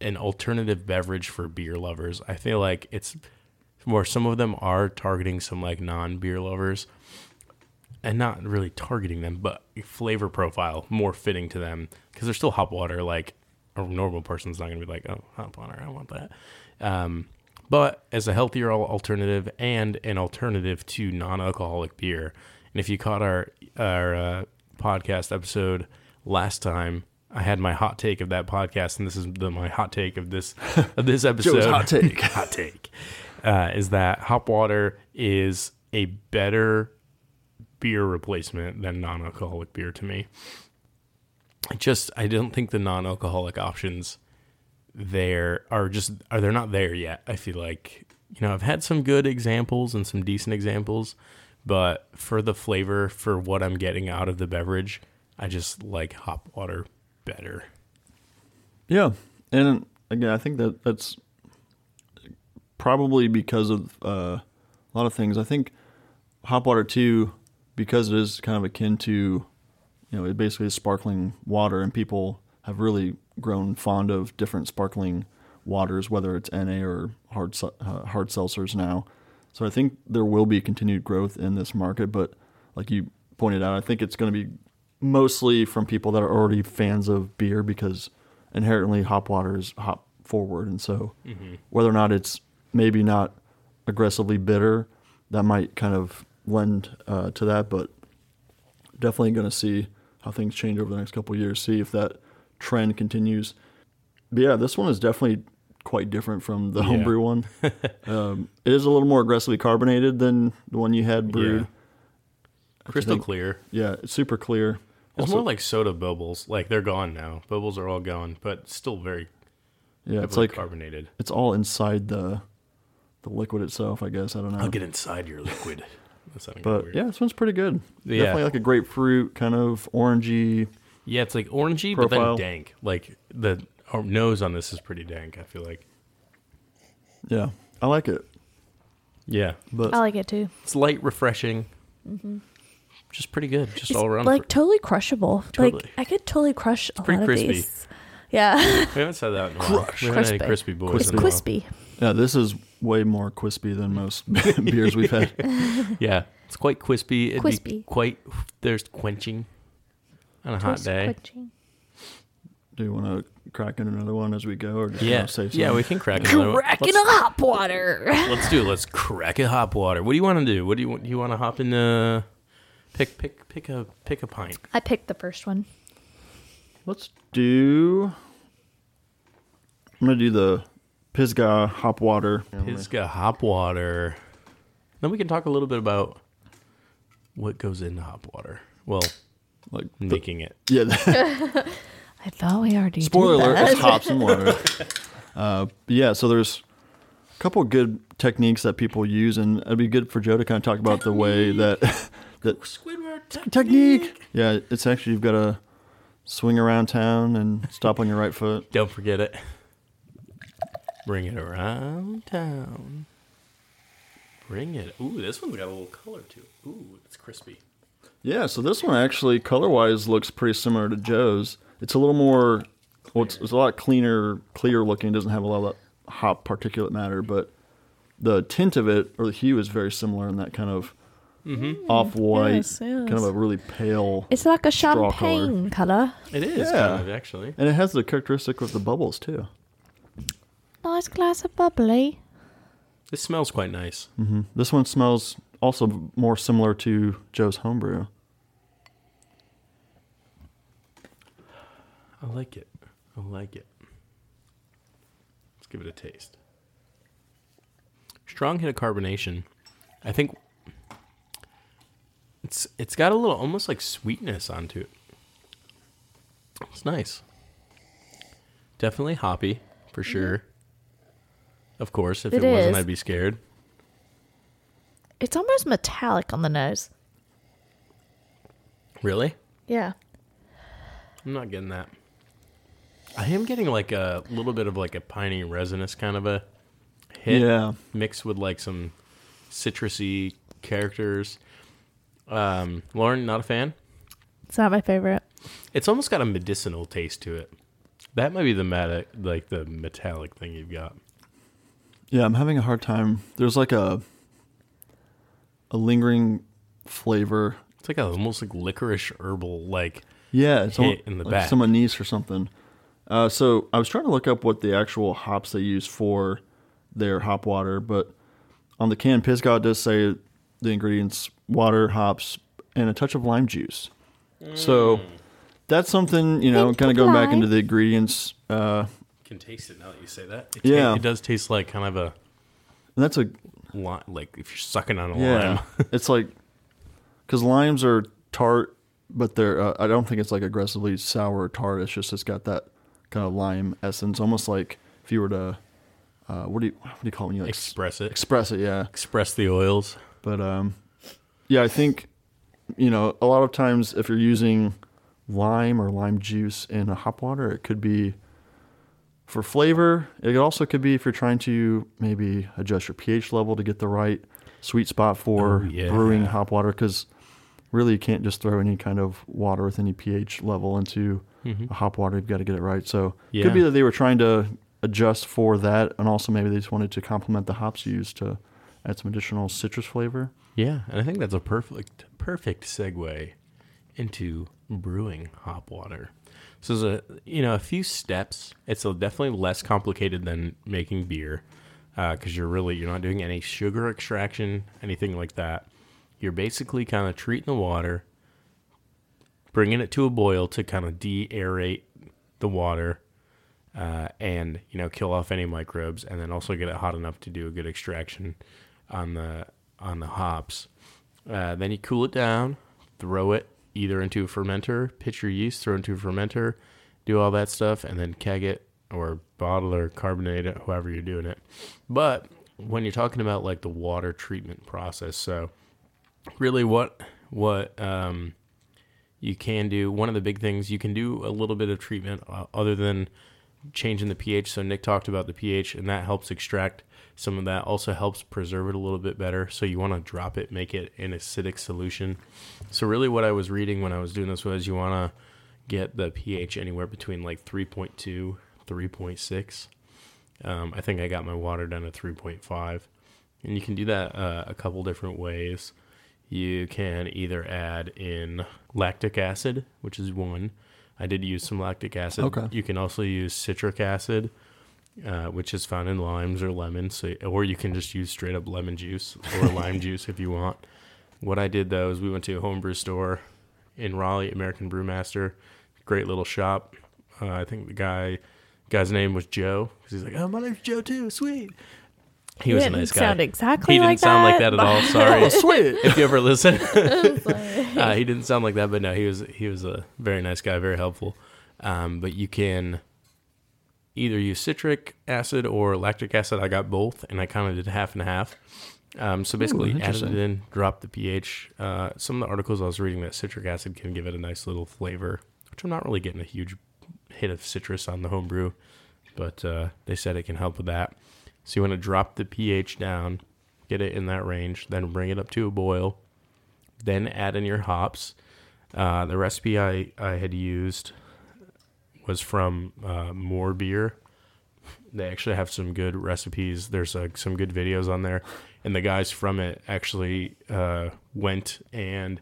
S1: an alternative beverage for beer lovers. I feel like it's where some of them are targeting some like non-beer lovers and not really targeting them, but flavor profile more fitting to them because they're still hop water. Like a normal person's not going to be like, oh, hop water, I want that. Um, but as a healthier alternative and an alternative to non-alcoholic beer, and if you caught our our uh, podcast episode last time, I had my hot take of that podcast, and this is the, my hot take of this of this episode.
S3: Hot take.
S1: hot take uh, is that hop water is a better beer replacement than non-alcoholic beer to me. I just I don't think the non-alcoholic options there are just are they're not there yet. I feel like you know I've had some good examples and some decent examples, but for the flavor for what I'm getting out of the beverage, I just like hop water better.
S3: Yeah, and again, I think that that's probably because of uh, a lot of things. I think hop water too, because it is kind of akin to, you know, it basically is sparkling water, and people have really grown fond of different sparkling waters, whether it's NA or hard uh, hard seltzers now. So I think there will be continued growth in this market, but like you pointed out, I think it's going to be mostly from people that are already fans of beer because inherently hop water is hop forward, and so whether or not it's maybe not aggressively bitter, that might kind of lend uh, to that, but definitely going to see how things change over the next couple of years. See if that trend continues. But yeah, this one is definitely quite different from the
S1: Yeah.
S3: homebrew one. um, it is a little more aggressively carbonated than the one you had brewed.
S1: Crystal
S3: think-
S1: clear.
S3: Yeah, it's super clear.
S1: It's
S3: Also-
S1: more like soda bubbles. Like they're gone now. Bubbles are all gone, but still very
S3: Yeah, it's like
S1: carbonated.
S3: it's all inside the the liquid itself. I guess I don't know.
S1: I'll get inside your liquid. That
S3: but
S1: weird.
S3: yeah, this one's pretty good.
S1: Yeah.
S3: Definitely like a grapefruit kind of orangey.
S1: Yeah, it's like orangey, but then dank. Like the our nose on this is pretty dank. I feel like.
S3: Yeah, I like it.
S1: Yeah,
S3: But
S2: I like it too.
S1: it's light, refreshing. Mm-hmm. Just pretty good, just
S2: It's
S1: all around.
S2: like totally crushable.
S1: Totally.
S2: Like I could totally crush a
S1: pretty
S2: lot
S1: crispy.
S2: of these. Yeah,
S1: we haven't said that in a while.
S3: Crush.
S1: We haven't had any
S2: Crispy.
S1: crispy boys.
S2: it's
S1: in a while.
S2: crispy.
S3: Yeah, this is way more crispy than most beers we've had.
S1: Yeah, it's quite crispy. It'd
S2: Crispy.
S1: Be quite. There's quenching on a hot
S2: Toast
S1: day.
S2: quenching.
S3: Do you want to crack in another one as we go, or just
S1: Yeah,
S3: wanna save
S1: yeah, we can crack another. one.
S2: Cracking
S1: Let's,
S2: hot water.
S1: let's do. it. Let's crack a hop water. What do you want to do? What do you want? Do you want to hop in the pick pick pick a pick a pint?
S2: I picked the first one.
S3: Let's do. I'm gonna do the Pisgah hop water.
S1: Pisgah hop water. Then we can talk a little bit about what goes into hop water. Well,
S3: Like the-
S1: making it.
S3: yeah.
S2: I thought we already
S3: Spoiler
S2: did
S3: alert:
S2: that.
S3: it's hops and water. Uh, yeah, so there's a couple good techniques that people use, and it'd be good for Joe to kind of talk about the way that that
S1: Squidward
S3: technique. Yeah, it's actually you've got to swing around town and stop on your right foot.
S1: Don't forget it. Bring it around town. Bring it. Ooh, this one's got a little color too. Ooh, it's crispy.
S3: Yeah, so this one actually color wise looks pretty similar to Joe's. It's a little more, well, it's, it's a lot cleaner, clear looking. It doesn't have a lot of that hop particulate matter, but the tint of it or the hue is very similar in that kind of mm-hmm. off white,
S2: yes, yes.
S3: kind of a really pale.
S2: It's like a
S3: Straw
S2: champagne color.
S1: It is
S3: Yeah.
S1: kind of actually.
S3: And it has the characteristic of the bubbles too.
S2: Nice glass of bubbly.
S1: It smells quite nice.
S3: hmm This one smells also more similar to Joe's homebrew.
S1: I like it. I like it. Let's give it a taste. Strong hit of carbonation. I think it's it's got a little almost like sweetness onto it. It's nice. Definitely hoppy for sure. Of course, if it,
S2: It
S1: wasn't,
S2: is.
S1: I'd be scared.
S2: It's almost metallic on the nose.
S1: Really?
S2: Yeah.
S1: I'm not getting that. I am getting like a little bit of like a piney resinous kind of a hit.
S3: Yeah.
S1: mixed with like some citrusy characters. Um, Lauren, not a fan.
S2: It's not my favorite.
S1: It's almost got a medicinal taste to it. That might be the meta, like the metallic thing you've got.
S3: Yeah, I'm having a hard time. There's like a a lingering flavor.
S1: It's like a, almost like licorice herbal, like
S3: Yeah, it's
S1: Hit
S3: almost
S1: in the
S3: like
S1: back.
S3: some anise or something. Uh, so I was trying to look up what the actual hops they use for their hop water, but on the can, Pisgah does say the ingredients: water, hops, and a touch of lime juice. So that's something you know, kind of going back into the ingredients. Uh,
S1: can taste it now that you say that. It
S3: Yeah.
S1: it does taste like kind of a
S3: and that's a
S1: li- like if you're sucking on a
S3: yeah.
S1: lime.
S3: it's like because limes are tart, but they're uh, I don't think it's like aggressively sour or tart. It's just it's got that kind of lime essence, almost like if you were to uh, what do you what do you call it when you like
S1: Express it.
S3: express it? Yeah,
S1: Express the oils.
S3: but um, yeah, I think you know a lot of times if you're using lime or lime juice in a hop water, it could be for flavor. It also could be if you're trying to maybe adjust your pH level to get the right sweet spot for
S1: Oh, yeah.
S3: brewing hop water because really you can't just throw any kind of water with any pH level into mm-hmm. a hop water. You've got to get it right. So it
S1: Yeah.
S3: could be that they were trying to adjust for that, and also maybe they just wanted to complement the hops used to add some additional citrus flavor.
S1: Yeah, and I think that's a perfect perfect segue into brewing hop water. So there's a you know a few steps. It's definitely less complicated than making beer because you're really you're not doing any sugar extraction, anything like that. You're basically kind of treating the water, bringing it to a boil to kind of de-aerate the water, uh, and you know kill off any microbes, and then also get it hot enough to do a good extraction on the on the hops. Uh, then you cool it down, throw it either into a fermenter, pitch your yeast, throw into a fermenter, do all that stuff, and then keg it or bottle or carbonate it, however you're doing it. But when you're talking about like the water treatment process, so really what what um, you can do, one of the big things you can do a little bit of treatment uh, other than changing the pH. So Nick talked about the pH, and that helps extract some of that. Also helps preserve it a little bit better. So you want to drop it, make it an acidic solution. So really, what I was reading when I was doing this was you want to get the pH anywhere between like 3.2, 3.6. Um, I think I got my water down to 3.5, and you can do that uh, a couple different ways. You can either add in lactic acid, which is one. I did use some lactic acid.
S3: Okay.
S1: You can also use citric acid, uh, which is found in limes or lemons. So, or you can just use straight up lemon juice or lime juice if you want. What I did though is we went to a homebrew store in Raleigh, American Brewmaster. Great little shop. Uh, I think the guy guy's name was Joe. 'cause He's like, oh, my name's Joe too. Sweet. He
S2: You
S1: was a nice guy.
S2: sound exactly
S1: he didn't
S2: like
S1: sound like
S2: that,
S1: that at all. Sorry.
S3: Sweet.
S1: if you ever listen. Uh, he didn't sound like that, but no, he was he was a very nice guy, very helpful. Um, but you can either use citric acid or lactic acid. I got both, and I kind of did half and half. Um, so basically, added
S3: interesting.
S1: it in, dropped the pH. Uh, some of the articles I was reading that citric acid can give it a nice little flavor, which I'm not really getting a huge hit of citrus on the homebrew, but uh, they said it can help with that. So you want to drop the pH down, get it in that range, then bring it up to a boil, then add in your hops. Uh, the recipe I, I had used was from uh, More Beer. They actually have some good recipes. There's uh, some good videos on there, and the guys from it actually uh, went and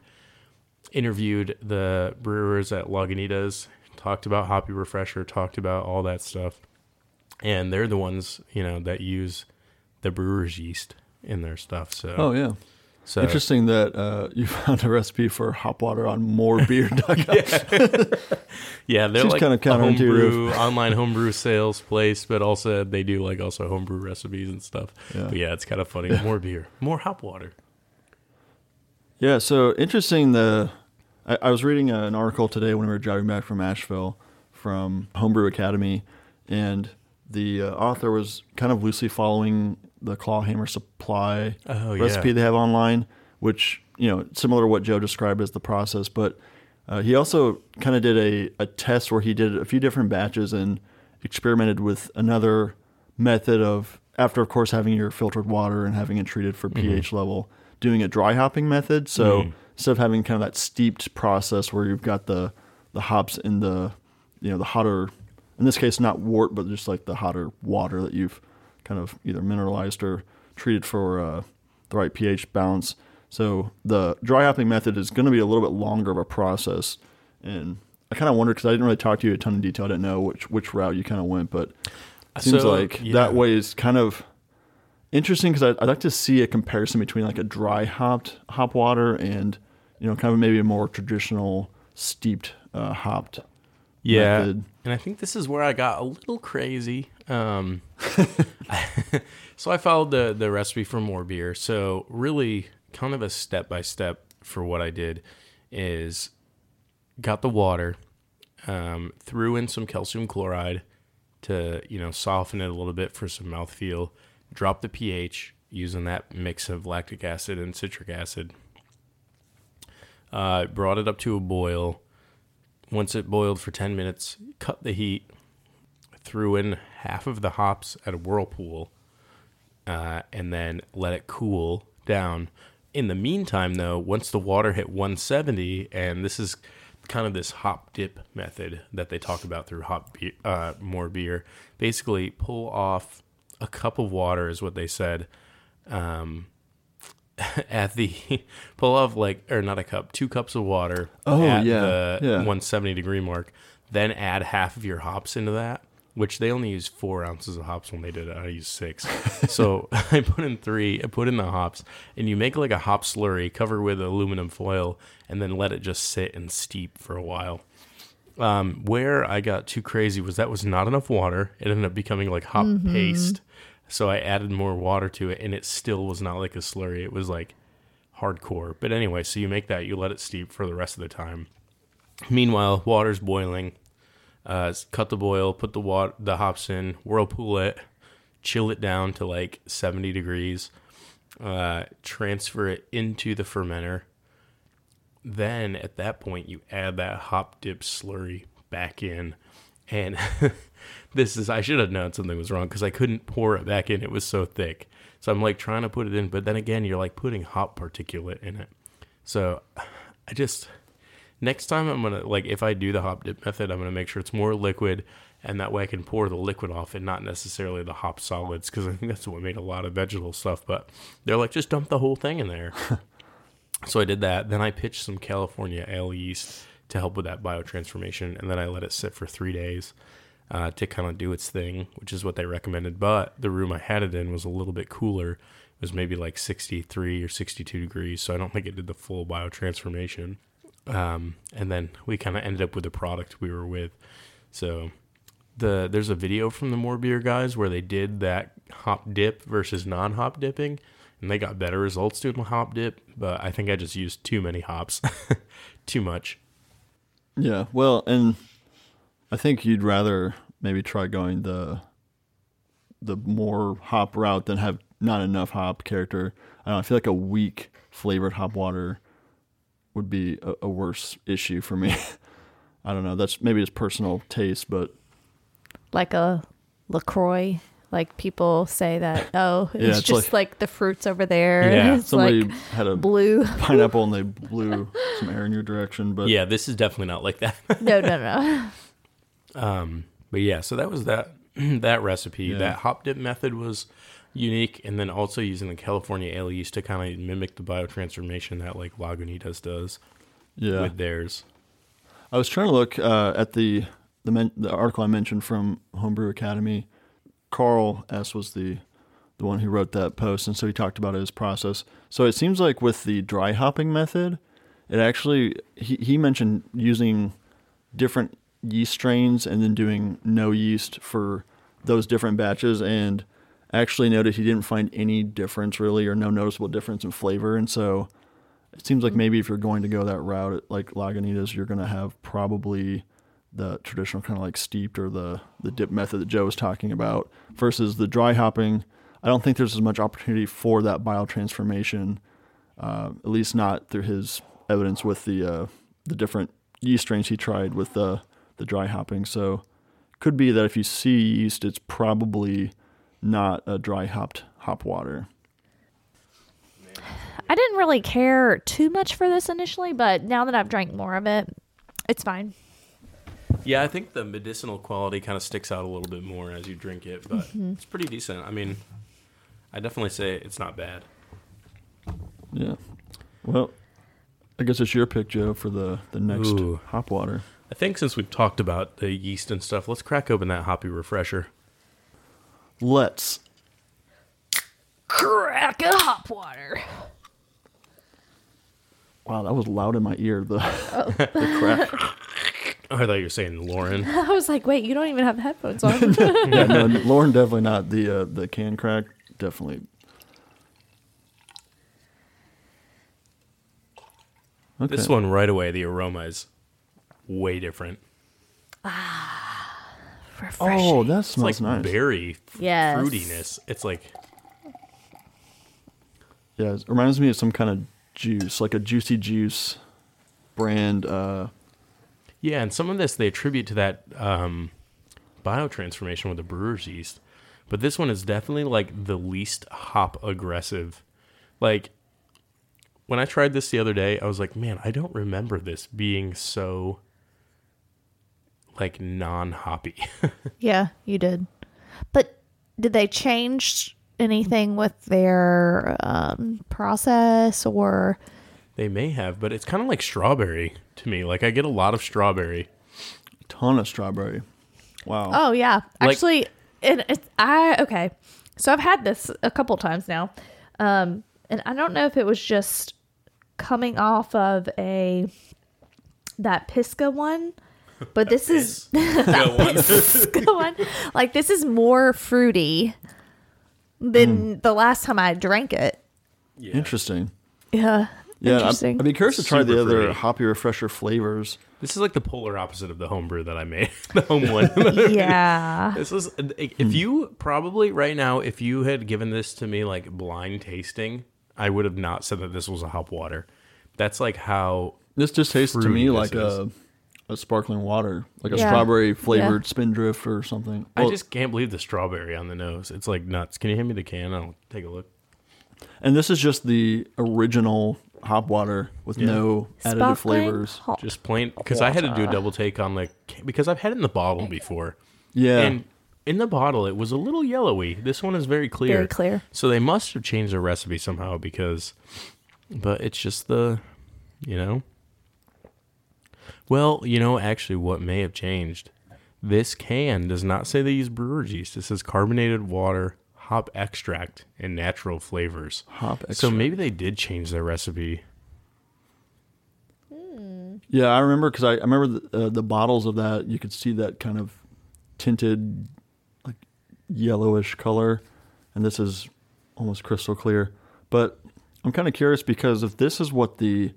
S1: interviewed the brewers at Lagunitas, talked about Hoppy Refresher, talked about all that stuff, and they're the ones you know that use the brewer's yeast in their stuff. So,
S3: Oh yeah.
S1: So
S3: Interesting that uh, you found a recipe for hop water on morebeer.com.
S1: Yeah, they're
S3: Seems
S1: like a
S3: counterintuitive.
S1: homebrew, online homebrew sales place, but also they do like also homebrew recipes and stuff.
S3: Yeah.
S1: But yeah, it's kind of funny. More beer, more hop water.
S3: Yeah, so interesting. The I, I was reading an article today when we were driving back from Asheville from Homebrew Academy, and the uh, author was kind of loosely following the Clawhammer Supply
S1: Oh,
S3: recipe
S1: yeah.
S3: they have online, which you know similar to what Joe described as the process. But uh, he also kind of did a, a test where he did a few different batches and experimented with another method of after of course having your filtered water and having it treated for pH level, doing a dry hopping method. So
S1: Mm.
S3: instead of having kind of that steeped process where you've got the the hops in the you know the hotter in this case not wort but just like the hotter water that you've kind of either mineralized or treated for uh, the right pH balance. So the dry hopping method is going to be a little bit longer of a process, and I kind of wondered because I didn't really talk to you a ton of detail. I didn't know which which route you kind of went, but it seems
S1: So,
S3: like
S1: yeah.
S3: that way is kind of interesting because I'd like to see a comparison between like a dry hopped hop water and you know kind of maybe a more traditional steeped uh, hopped
S1: Yeah,
S3: method.
S1: and I think this is where I got a little crazy. Um, so I followed the the recipe for more beer. So really, kind of a step by step for what I did is got the water, um, threw in some calcium chloride to you know soften it a little bit for some mouthfeel. Dropped the pH using that mix of lactic acid and citric acid. Uh, brought it up to a boil. Once it boiled for 10 minutes, cut the heat, threw in half of the hops at a whirlpool, uh, and then let it cool down. In the meantime, though, once the water hit 170, and this is kind of this hop dip method that they talk about through hop be- uh, more beer. Basically, pull off a cup of water is what they said. Um, at the pull off like or not a cup, two cups of water
S3: Oh,
S1: at
S3: yeah,
S1: the
S3: yeah.
S1: 170 degree mark. Then add half of your hops into that, which they only use four ounces of hops when they did it. I used six. so I put in three, I put in the hops, and you make like a hop slurry, cover with aluminum foil, and then let it just sit and steep for a while. Um, where I got too crazy was that was not enough water. It ended up becoming like hop paste. So I added more water to it, and it still was not like a slurry. It was like hardcore. But anyway, so you make that, you let it steep for the rest of the time. Meanwhile, water's boiling. Uh, cut the boil, put the water, the hops in, whirlpool it, chill it down to like 70 degrees. Uh, transfer it into the fermenter. Then at that point, you add that hop dip slurry back in, and this is I should have known something was wrong because I couldn't pour it back in. It was so thick. So I'm like trying to put it in, but then again, you're like putting hop particulate in it. So I just next time I'm gonna like if I do the hop dip method, I'm gonna make sure it's more liquid, and that way I can pour the liquid off and not necessarily the hop solids because I think that's what made a lot of vegetable stuff. But they're like just dump the whole thing in there. so I did that. Then I pitched some California ale yeast to help with that biotransformation, and then I let it sit for three days uh, to kind of do its thing, which is what they recommended. But the room I had it in was a little bit cooler. It was maybe like 63 or 62 degrees, so I don't think it did the full biotransformation. Um, and then we kind of ended up with the product we were with. So the there's a video from the More Beer guys where they did that hop dip versus non-hop dipping, and they got better results doing hop dip. But I think I just used too many hops, too much.
S3: Yeah, well, and I think you'd rather maybe try going the the more hop route than have not enough hop character. I don't know, I feel like a weak flavored hop water would be a, a worse issue for me. I don't know. That's maybe just personal taste, but
S2: like a LaCroix. Like people say that, oh, it's,
S3: Yeah, it's
S2: just like, the fruits over there.
S1: Yeah,
S2: it's
S3: somebody
S2: like
S3: had a
S2: blue.
S3: pineapple and they blew some air in your direction. But
S1: yeah, this is definitely not like that.
S2: no, no, no.
S1: Um, but yeah, so that was that that recipe.
S3: Yeah.
S1: That hop dip method was unique, and then also using the California ale yeast to kind of mimic the biotransformation that like Lagunitas does
S3: yeah,
S1: with theirs.
S3: I was trying to look uh, at the the, men- the article I mentioned from Homebrew Academy. Carl S was the the one who wrote that post, and so he talked about his process. So it seems like with the dry hopping method, it actually he he mentioned using different yeast strains and then doing no yeast for those different batches, and actually noticed he didn't find any difference really or no noticeable difference in flavor, and so it seems like maybe if you're going to go that route, like Lagunitas, you're going to have probably the traditional kind of like steeped or the the dip method that Joe was talking about versus the dry hopping. I don't think there's as much opportunity for that biotransformation, uh, at least not through his evidence with the uh, the different yeast strains he tried with the the dry hopping. So could be that if you see yeast, it's probably not a dry hopped hop water.
S2: I didn't really care too much for this initially, but now that I've drank more of it, it's fine.
S1: Yeah, I think the medicinal quality kind of sticks out a little bit more as you drink it, but
S2: Mm-hmm.
S1: it's pretty decent. I mean, I definitely say it's not bad.
S3: Yeah. Well, I guess it's your pick, Joe, for the the next
S1: Ooh.
S3: hop water.
S1: I think since we've talked about the yeast and stuff, let's crack open that hoppy refresher.
S3: Let's.
S2: Crack a hop water.
S3: Wow, that was loud in my ear. The, the crack.
S1: Oh, I thought you were saying Lauren.
S2: I was like, wait, you don't even have headphones on.
S3: Yeah, no, Lauren definitely not. The uh, the can crack definitely. Okay.
S1: This one right away, the aroma is way different.
S2: Refreshing.
S3: Oh, that
S1: It's
S3: smells
S1: like
S3: nice.
S1: berry f-
S2: Yes.
S1: fruitiness. It's like
S3: Yeah, it reminds me of some kind of juice, like a juicy juice brand. Uh,
S1: yeah, and some of this they attribute to that um, biotransformation with the brewer's yeast, but this one is definitely like the least hop aggressive. Like when I tried this the other day, I was like, man, I don't remember this being so like non-hoppy.
S2: Yeah, you did. But did they change anything with their um, process or?
S1: they may have, but it's kind of like strawberry to me. Like I get a lot of strawberry.
S3: A ton of strawberry. Wow.
S2: Oh yeah,
S1: Like-
S2: actually, it, it's I okay. So I've had this a couple times now, um, and I don't know if it was just coming off of a that Pisgah one, but this is
S1: Go on.
S2: Pisgah one. Like this is more fruity than hmm. the last time I drank it.
S1: Yeah.
S3: Interesting.
S2: Yeah.
S3: Yeah, I'm-
S2: Interesting.
S3: I'd be curious to try the
S1: Super
S3: other
S1: fruity.
S3: hoppy refresher flavors.
S1: This is like the polar opposite of the homebrew that I made. the home one.
S2: yeah.
S1: This is if hmm. you probably right now, if you had given this to me like blind tasting, I would have not said that this was a hop water. That's like how
S3: This just tastes to
S1: Fruity
S3: me
S1: this
S3: like
S1: is.
S3: a a sparkling water, like a
S2: Yeah.
S3: strawberry flavored spindrift or something.
S1: I
S3: Well,
S1: just can't believe the strawberry on the nose. It's like nuts. Can you hand me the can? I'll take a look.
S3: and this is just the original hop water with
S1: Yeah.
S3: no additive
S2: Sparkling
S3: flavors.
S2: hop.
S1: Just plain because I had to do a double take on the can- because I've had it in the bottle before.
S3: Yeah,
S1: And in the bottle, it was a little yellowy. This one is very clear.
S2: Very clear.
S1: So they must have changed the recipe somehow because, but it's just the, you know. Well, you know, actually, what may have changed. This can does not say they use brewer's yeast. It says carbonated water, hop extract, and natural flavors.
S3: hop. extract.
S1: So maybe they did change their recipe.
S3: Yeah, I remember because I, I remember the, uh, the bottles of that. You could see that kind of tinted, like yellowish color, and this is almost crystal clear. But I'm kind of curious because if this is what the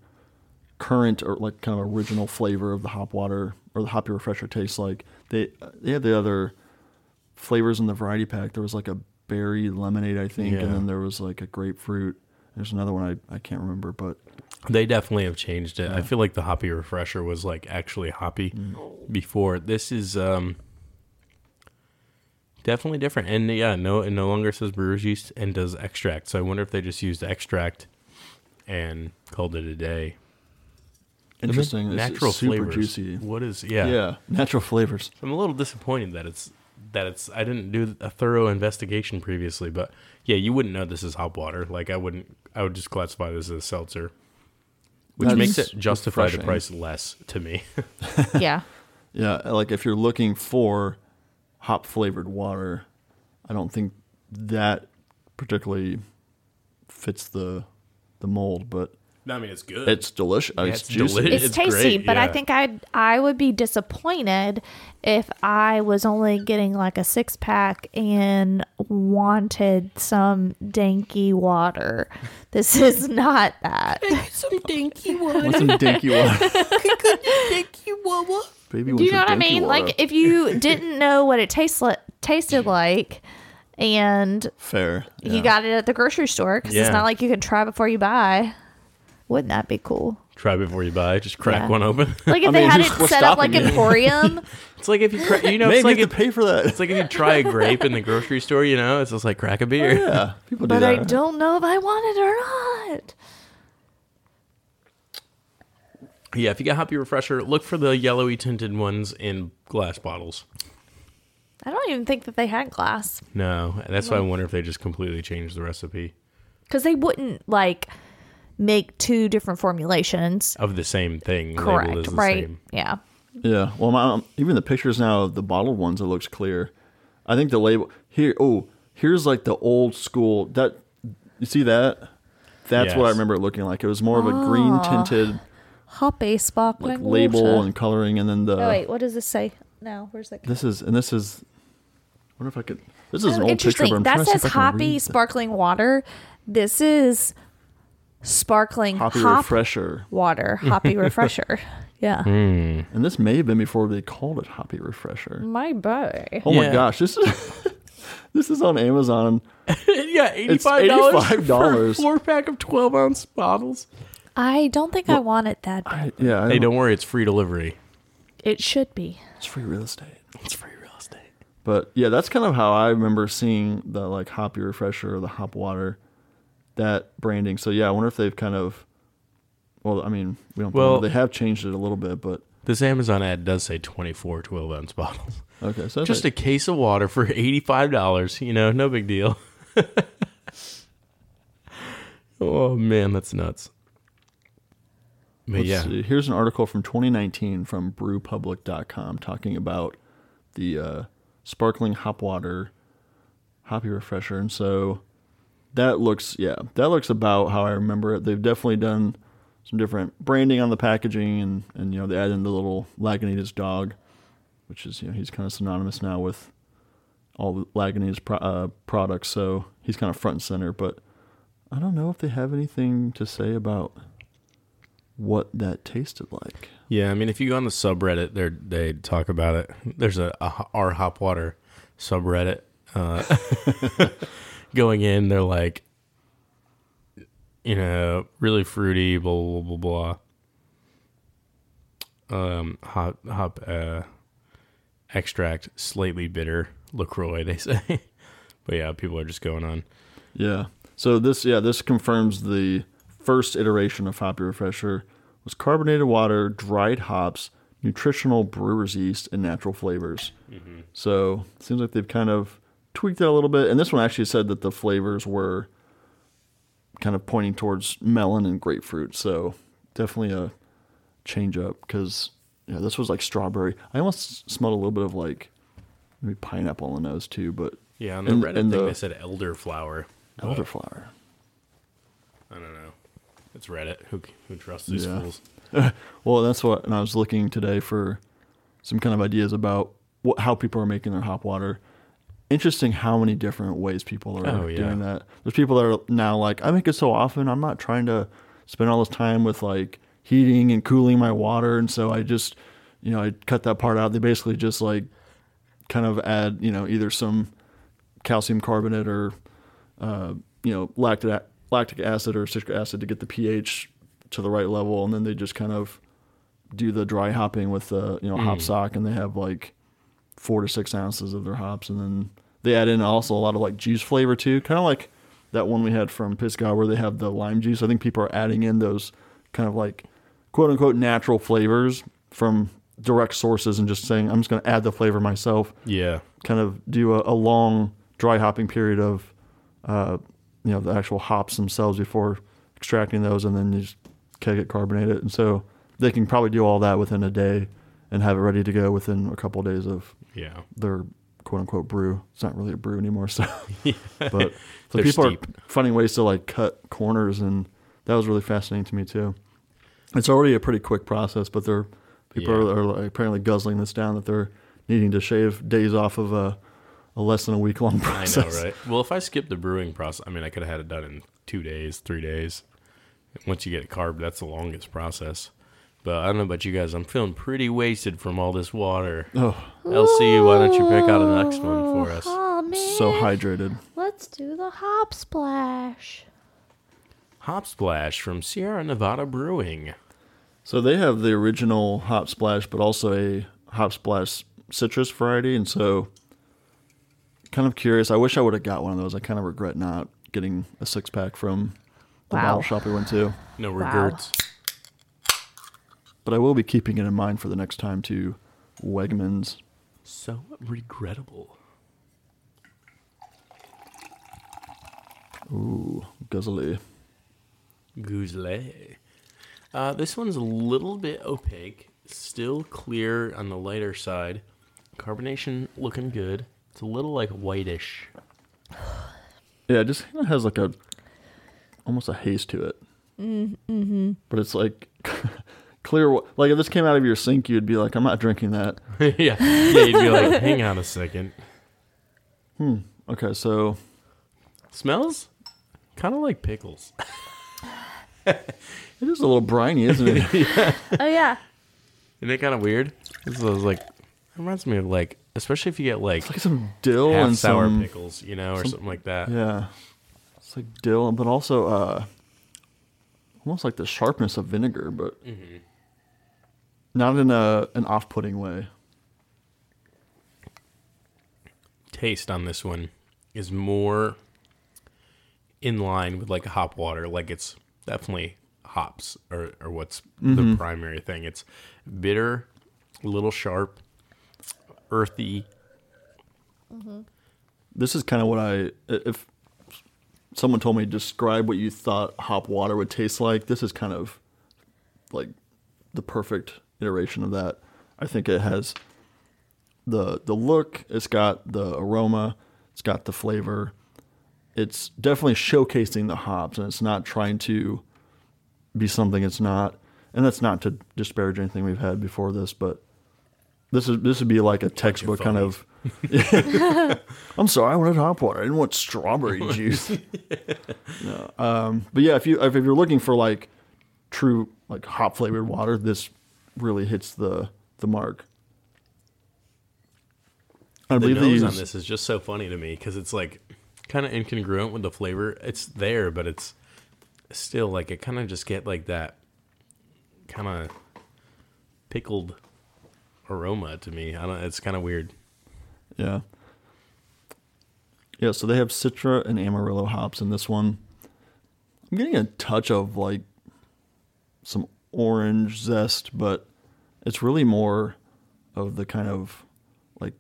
S3: current or like kind of original flavor of the hop water or the hoppy refresher tastes like, they they had the other flavors in the variety pack. There was like a berry lemonade, I think,
S1: Yeah.
S3: and then there was like a grapefruit. There's another one I, I can't remember, but
S1: They definitely have changed it. I feel like the hoppy refresher was like actually hoppy before. This is um definitely different. And yeah, no it no longer says brewer's yeast and does extract. So I wonder if they just used extract and called it a day. And then
S3: interesting. It's
S1: Natural
S3: super
S1: flavors.
S3: juicy.
S1: What is yeah.
S3: yeah, natural flavors.
S1: I'm a little disappointed that it's that it's I didn't do a thorough investigation previously, but yeah, you wouldn't know this is hop water. Like I wouldn't I would just classify this as a seltzer. Which
S3: That's
S1: makes it justify the price less to me.
S2: yeah.
S3: Yeah, like if you're looking for hop flavored water, I don't think that particularly fits the the mold, but
S1: I mean, it's good.
S3: it's delicious.
S1: Uh, yeah,
S3: it's,
S1: it's
S3: juicy.
S1: delicious.
S2: it's,
S1: It's
S2: tasty,
S1: great,
S2: but I think I I would be disappointed if I was only getting like a six pack and wanted some danky water. This is not that.
S1: some dinky water.
S3: Want some dinky water?
S1: dinky water.
S3: Baby
S2: Do you know what I mean?
S3: water.
S2: Like if you didn't know what it tastes like, tasted like, and
S3: fair.
S2: you got it at the grocery store because
S1: Yeah.
S2: it's not like you can try before you buy. Wouldn't that be cool?
S1: Try before you buy. Just crack
S2: Yeah.
S1: one open.
S2: Like if
S3: I
S2: they
S3: mean,
S2: had
S3: who's-
S2: it
S3: what's
S2: set up like
S3: stopping you?
S2: Emporium.
S1: it's like if you, cra- you know,
S3: Man,
S1: it's like
S3: you
S1: if,
S3: have to pay for that.
S1: it's like if you try a grape in the grocery store. You know, it's just like crack a beer.
S3: Oh, yeah, people do
S2: but
S3: that.
S2: I don't know if I want it or not.
S1: Yeah, if you get hoppy refresher, look for the yellowy tinted ones in glass bottles.
S2: I don't even think that they had glass
S1: No, that's why I wonder if they just completely changed the recipe
S2: because they wouldn't like make two different formulations.
S1: of the same thing. labeled as
S2: Correct,
S1: the
S2: right?
S1: Same.
S2: Yeah.
S3: Yeah. Well, my, even the pictures now of the bottled ones, it looks clear. I think the label here. Oh, here's like the old school. That you see that? That's what I remember it looking like. It was more of a green ah. tinted
S2: Hoppy sparkling
S3: like label
S2: water.
S3: and coloring, and then the.
S2: oh wait, what does this say? now? where's that?
S3: This is and this is. I wonder if I could. This is
S2: Oh,
S3: an old picture, but I'm
S2: that
S3: trying to see
S2: says
S3: if I can
S2: hoppy
S3: read the-
S2: sparkling water. This is sparkling
S3: Hoppy
S2: hop
S3: refresher,
S2: water, hoppy refresher. Yeah,
S1: Hmm.
S3: and this may have been before they called it hoppy refresher.
S2: my boy.
S3: Oh my gosh, this is this is on Amazon.
S1: yeah, eighty-five dollars
S3: $85.
S1: four pack of twelve ounce bottles.
S2: I don't think I want it that bad.
S3: I, yeah, I
S1: Hey,
S3: don't-
S1: don't worry, it's free delivery.
S2: It should be.
S3: it's free real estate.
S1: It's free real estate.
S3: But yeah, that's kind of how I remember seeing the like hoppy refresher or the hop water, that branding. So yeah, I wonder if they've kind of, well, I mean, we don't.
S1: Well-
S3: know. they have changed it a little bit, but
S1: This Amazon ad does say 24 12 ounce bottles.
S3: okay. So that's
S1: Just a case of water for $85. You know, no big deal. oh, man, that's nuts. But
S3: let's
S1: yeah.
S3: see. Here's an article from 2019 from BrewPublic.com talking about the uh, sparkling hop water, hoppy refresher, and so that looks yeah, that looks about how I remember it. They've definitely done some different branding on the packaging, and and you know they add in the little Lagunitas dog, which is you know he's kind of synonymous now with all the Lagunitas pro- uh, products, so he's kind of front and center. But I don't know if they have anything to say about what that tasted like.
S1: Yeah, I mean, if you go on the subreddit, they they talk about it. There's a, a our hop water subreddit. Uh, going in, they're like, you know, really fruity, blah blah blah blah. Um, hop hop uh, extract, slightly bitter Lacroix. They say, but yeah, people are just going on.
S3: Yeah. So this yeah, this confirms the first iteration of Hoppy Refresher was carbonated water, dried hops, nutritional brewer's yeast, and natural flavors. So seems like they've kind of tweaked it a little bit. And this one actually said that the flavors were kind of pointing towards melon and grapefruit. So definitely a change up because yeah, this was like strawberry. I almost smelled a little bit of like maybe pineapple on the nose too, but
S1: Yeah, on the
S3: And-
S1: Reddit
S3: and
S1: thing,
S3: the-
S1: they said elderflower.
S3: elderflower.
S1: I don't know. It's Reddit. Who who trusts these
S3: Yeah.
S1: fools?
S3: Well, that's what, and I was looking today for some kind of ideas about what, how people are making their hop water. Interesting how many different ways people are
S1: Oh, yeah.
S3: doing that. There's people that are now like, I make it so often, I'm not trying to spend all this time with like heating and cooling my water, and so I just, you know, I cut that part out. They basically just like kind of add, you know, either some calcium carbonate or, uh, you know, lactic lactic acid or citric acid to get the pH to the right level, and then they just kind of do the dry hopping with the you know hop sock, and they have like four to six ounces of their hops, and then they add in also a lot of like juice flavor too, kind of like that one we had from Pisgah where they have the lime juice. I think people are adding in those kind of like quote unquote natural flavors from direct sources and just saying I'm just going to add the flavor myself
S1: Yeah.
S3: kind of do a, a long dry hopping period of, uh, you know, the actual hops themselves before extracting those, and then you just keg it, carbonate it, and so they can probably do all that within a day and have it ready to go within a couple of days of
S1: Yeah.
S3: their quote unquote brew. It's not really a brew anymore, so but so people
S1: steep.
S3: are finding ways to like cut corners, and that was really fascinating to me too. It's already a pretty quick process, but they're people
S1: Yeah.
S3: are, are like apparently guzzling this down that they're needing to shave days off of a, a less than a week long
S1: I
S3: process.
S1: know, right? Well, if I skipped the brewing process, I mean, I could have had it done in two days, three days. Once you get it carb, that's the longest process. But I don't know about you guys. I'm feeling pretty wasted from all this water.
S3: Oh,
S1: LC, why don't you pick out a next one for us?
S2: Oh man.
S3: so hydrated.
S2: Let's do the hop splash.
S1: Hop Splash from Sierra Nevada Brewing.
S3: So they have the original hop splash, but also a hop splash citrus variety, and so kind of curious. I wish I would have got one of those. I kind of regret not getting a six pack from the
S2: Wow.
S3: bottle shop we went to.
S1: No
S2: Wow.
S1: Regrets.
S3: But I will be keeping it in mind for the next time to Wegmans.
S1: So regrettable.
S3: Ooh, guzzly.
S1: Goozle. Uh, this one's a little bit opaque. still clear on the lighter side. Carbonation looking good. It's a little like whitish.
S3: Yeah, it just kind of has like a almost a haze to it. Mm-hmm. But it's like clear. wa- Like if this came out of your sink, you'd be like, I'm not drinking that.
S1: yeah, yeah. You'd be like, hang on a second.
S3: hmm Okay, so
S1: Smells kind of like pickles.
S3: it is a little briny, isn't it?
S2: Oh yeah.
S1: Isn't it kind of weird? This is like it reminds me of like, especially if you get like
S3: like some dill and
S1: sour
S3: some
S1: pickles, you know, or something like that.
S3: yeah. It's like dill, but also uh, almost like the sharpness of vinegar, but not in a an off-putting way.
S1: Taste on this one is more in line with like a hop water. Like it's definitely hops or, or what's the mm-hmm. primary thing. It's bitter, a little sharp, earthy. Mm-hmm.
S3: This is kind of what I if someone told me describe what you thought hop water would taste like. This is kind of like the perfect iteration of that. I think it has the the look, it's got the aroma, it's got the flavor. It's definitely showcasing the hops and it's not trying to be something it's not. And that's not to disparage anything we've had before this, but this is this would be like a textbook kind of I'm sorry, I wanted hop water. I didn't want strawberry juice. no, um, but yeah, if you if you're looking for like true like hop flavored water, this really hits the the mark. I
S1: The
S3: believe
S1: nose
S3: use
S1: on this is just so funny to me because it's like kind of incongruent with the flavor. It's there, but it's still like it kind of just get like that kind of pickled aroma to me. I don't. It's kind of weird.
S3: yeah yeah. So they have Citra and Amarillo hops in this one. I'm getting a touch of like some orange zest, but it's really more of the kind of like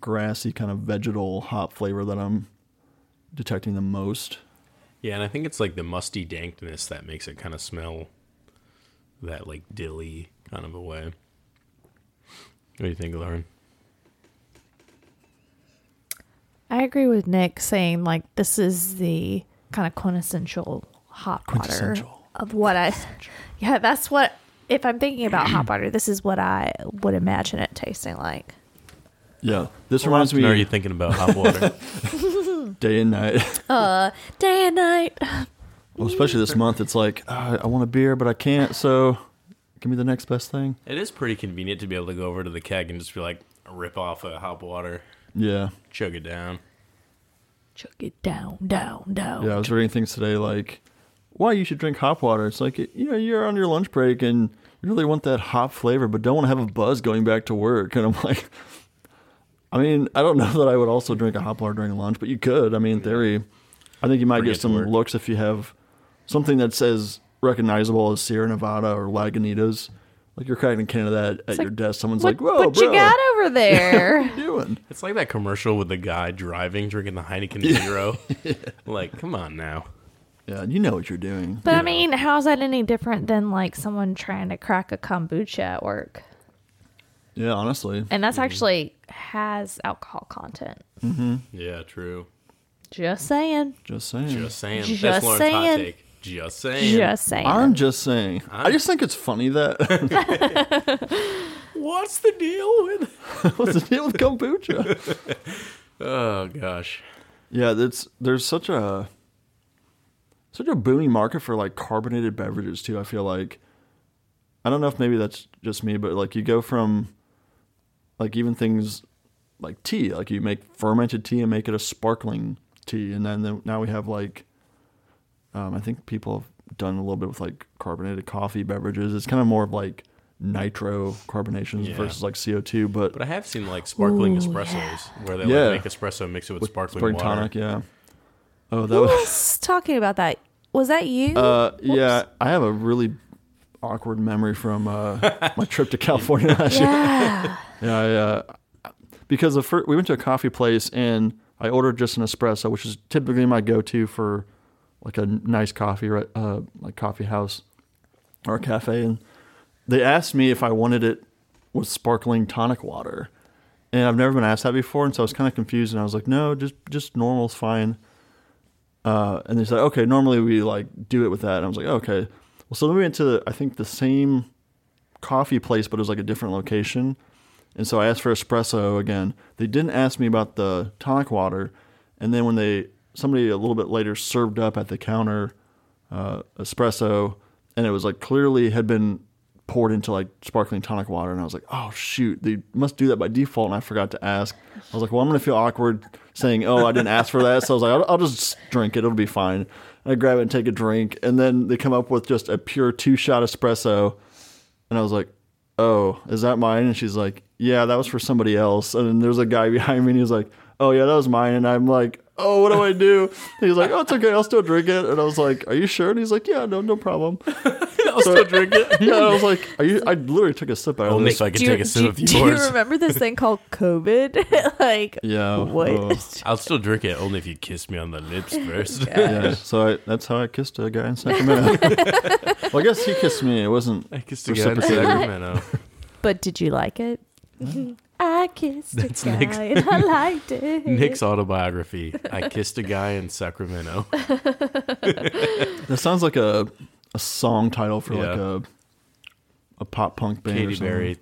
S3: grassy kind of vegetal hop flavor that I'm detecting the most.
S1: Yeah, and I think it's like the musty dankness that makes it kind of smell that like dilly kind of a way. What do you think, Lauren?
S2: I agree with Nick saying like this is the kind of quintessential hot water
S3: Quintessential.
S2: Of what I. Yeah, that's what. If I'm thinking about hot water, this is what I would imagine it tasting like.
S3: Yeah, this reminds me
S1: Or are you thinking about hot water?
S3: day and night.
S2: Uh, day and night.
S3: well, especially this month, it's like "Ah, I want a beer, but I can't. So, give me the next best thing.
S1: it is pretty convenient to be able to go over to the keg and just be like, rip off a hot water,
S3: Yeah,
S1: chug it down.
S2: Chug it down, down, down.
S3: yeah. I was reading things today like why you should drink hop water. It's like you know you're on your lunch break and you really want that hop flavor, but don't want to have a buzz going back to work. And I'm like, I mean, I don't know that I would also drink a hop water during lunch, but you could. I mean, in theory, I think you might
S1: Bring
S3: get some
S1: work.
S3: looks if you have something that says recognizable as Sierra Nevada or Lagunitas. Like you're cracking a can of that at
S2: like,
S3: your desk. Someone's
S2: What,
S3: like, "Whoa,
S2: what
S3: bro,
S2: you got over there?
S3: what are you doing?"
S1: It's like that commercial with the guy driving, drinking the Heineken Zero. Like, come on now.
S3: Yeah, you know what you're doing.
S2: But I mean, how's that any different than like someone trying to crack a kombucha at work?
S3: Yeah, honestly.
S2: And that's actually has alcohol content. Mm-hmm.
S1: Yeah, true.
S2: Just saying.
S3: Just saying.
S1: Just saying.
S2: Just
S1: That's Lauren's hot
S2: saying.
S1: take. Just saying.
S2: Just saying.
S3: I'm just saying. I just think it's funny that
S1: What's the deal with?
S3: what's the deal with kombucha?
S1: Oh gosh.
S3: Yeah, that's there's such a such a booming market for like carbonated beverages too. I feel like I don't know if maybe that's just me, but like you go from like even things like tea, like you make fermented tea and make it a sparkling tea, and then the, now we have like um, I think people have done a little bit with like carbonated coffee beverages. It's kind of more of like nitro carbonations
S1: Yeah.
S3: versus like CO two, but
S1: But I have seen like sparkling
S2: Ooh,
S1: espressos
S2: yeah.
S1: where they
S3: Yeah.
S1: like make espresso, mix it with, sparkling
S3: spring
S1: water.
S3: tonic, yeah. Oh, that
S2: Who
S3: was
S2: was talking about that? Was that you?
S3: Uh, yeah, I have a really awkward memory from uh, my trip to California last year.
S2: yeah.
S3: Yeah, I, uh, because the first, we went to a coffee place and I ordered just an espresso, which is typically my go-to for like a nice coffee, right, uh, like coffee house or a cafe. And they asked me if I wanted it with sparkling tonic water, and I've never been asked that before, and so I was kind of confused, and I was like, no, just just normal's fine. Uh, and they said, okay, normally we like do it with that, and I was like, okay. Well, so then we went to I think the same coffee place, but it was like a different location, and so I asked for espresso again. They didn't ask me about the tonic water, and then when they somebody a little bit later served up at the counter uh, espresso, and it was like clearly had been poured into like sparkling tonic water, and I was like, oh shoot, they must do that by default, and I forgot to ask. I was like, well, I'm gonna feel awkward saying, oh, I didn't ask for that, so I was like, I'll, I'll just drink it, it'll be fine. And I grab it and take a drink, and then they come up with just a pure two shot espresso, and I was like, oh, is that mine? And she's like, yeah, that was for somebody else. And then there's a guy behind me, and he's like, oh yeah, that was mine, and I'm like. Oh, what do I do? And he's like, oh, it's okay. I'll still drink it. And I was like, are you sure? And he's like, yeah, no, no problem.
S1: I'll still drink it.
S3: Yeah, I was like, are you? I literally took a sip out of
S1: Only
S3: this.
S1: if I can
S2: do you,
S1: take a sip
S2: do,
S1: of
S2: you- do you remember this thing called COVID? like,
S3: Yeah.
S2: what?
S3: uh,
S1: I'll still drink it only if you kiss me on the lips first.
S3: yeah. So I, that's how I kissed a guy in Sacramento. well, I guess he kissed me. It wasn't.
S1: I kissed a guy in Sacramento.
S2: But did you like it? I kissed
S1: That's
S2: a guy
S1: Nick's-
S2: and I liked it.
S1: Nick's autobiography. I kissed a guy in Sacramento.
S3: That sounds like a a song title for like a a pop punk band. or
S1: Katy
S3: something.
S1: Berry.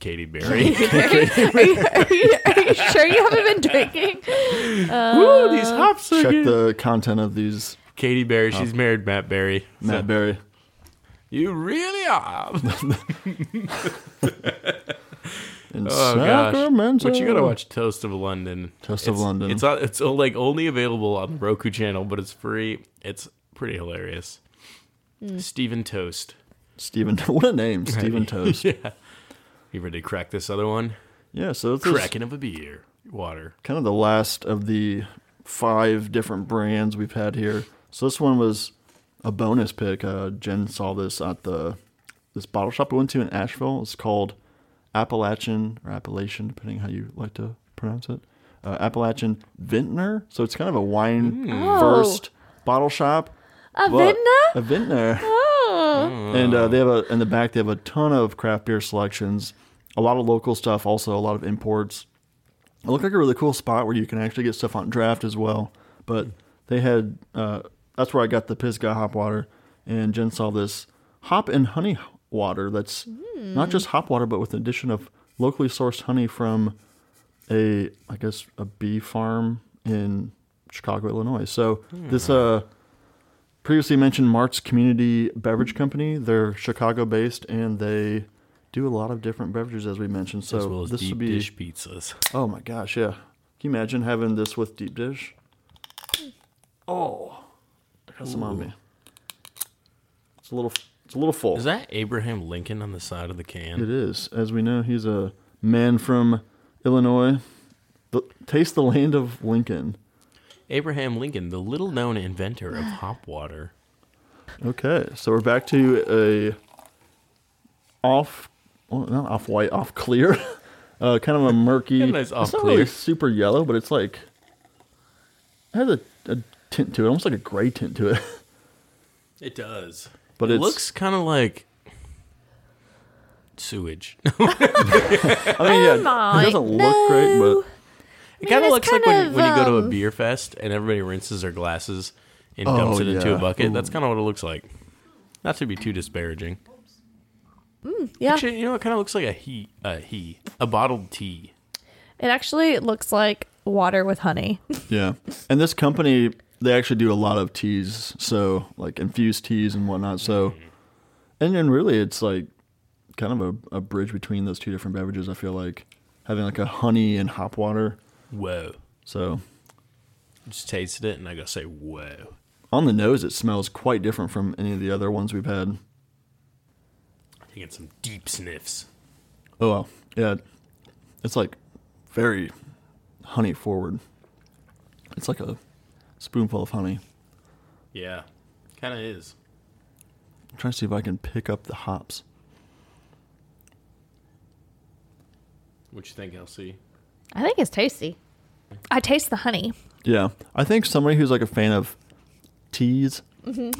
S1: Katy Berry.
S2: are, you, are, you, are you sure you haven't been drinking?
S1: Woo, these hops are
S3: Check
S1: good.
S3: the content of these
S1: Katy Berry. She's married Matt Berry.
S3: Matt
S1: So-
S3: Berry.
S1: You really are.
S3: In
S1: Oh gosh! But you gotta watch Toast of London.
S3: Toast of
S1: It's-
S3: London.
S1: It's it's uh, like only available on the Roku channel, but it's free. It's pretty hilarious. Steven Toast.
S3: Steven. What a name, Steven Toast.
S1: yeah. You ready to crack this other one?
S3: Yeah. So this is
S1: Cracking of a beer, water.
S3: kind of the last of the five different brands we've had here. So this one was a bonus pick. Uh, Jen saw this at the this bottle shop we went to in Asheville. It's called Appalachian or Appalachian, depending how you like to pronounce it. Uh, Appalachian Vintner. So it's kind of a wine
S2: Oh.
S3: first bottle shop.
S2: A
S3: but-
S2: vintner?
S3: A vintner.
S2: Oh.
S3: And uh, they have a in the back they have a ton of craft beer selections, a lot of local stuff, also a lot of imports. It looked like a really cool spot where you can actually get stuff on draft as well. But they had uh, that's where I got the Pisgah hop water, and Jen saw this hop and honey water that's hmm. not just hop water, but with the addition of locally sourced honey from a I guess a bee farm in Chicago, Illinois. So this hmm. uh previously mentioned Marz Community Beverage Company. They're Chicago based and they do a lot of different beverages as we mentioned. So
S1: well
S3: this
S1: deep
S3: would be
S1: dish pizzas.
S3: Oh my gosh, yeah. Can you imagine having this with deep dish? Hmm. Oh, I got some on me. It's a little, it's a little full.
S1: Is that Abraham Lincoln on the side of the can?
S3: It is. As we know, he's a man from Illinois. The, taste the land of Lincoln.
S1: Abraham Lincoln, the little known inventor of hop water.
S3: Okay, so we're back to a off, well, not off white, off clear, uh, kind of a murky.
S1: Nice
S3: it's not
S1: clear.
S3: really super yellow, but it's like it has a, a tint to it, almost like a gray tint to it.
S1: It does.
S3: But
S1: it looks kind of like sewage.
S3: I mean, yeah,
S2: my,
S3: it doesn't look great, but
S1: It kind of looks like
S2: kind
S1: when,
S2: of,
S1: when you go to a
S2: um,
S1: beer fest and everybody rinses their glasses and
S3: Oh,
S1: dumps it into
S3: yeah.
S1: a bucket.
S3: Ooh.
S1: That's kind of what it looks like. Not to be too disparaging.
S2: Yeah.
S1: Actually, you know, it kind of looks like a he, a he, a bottled tea.
S2: It actually looks like water with honey.
S3: yeah. And this company, they actually do a lot of teas, so like infused teas and whatnot. So, mm-hmm. and then really, it's like kind of a, a bridge between those two different beverages. I feel like having like a honey and hop water.
S1: Whoa!
S3: So
S1: Just tasted it and I gotta say, whoa.
S3: on the nose, it smells quite different from any of the other ones we've had.
S1: Taking some deep sniffs.
S3: Oh well, yeah, it's like very honey forward. It's like a spoonful of honey.
S1: Yeah, kind of is.
S3: I'm trying to see if I can pick up the hops.
S1: What you think, LC?
S2: I think it's tasty. I taste the honey.
S3: Yeah, I think somebody who's like a fan of teas,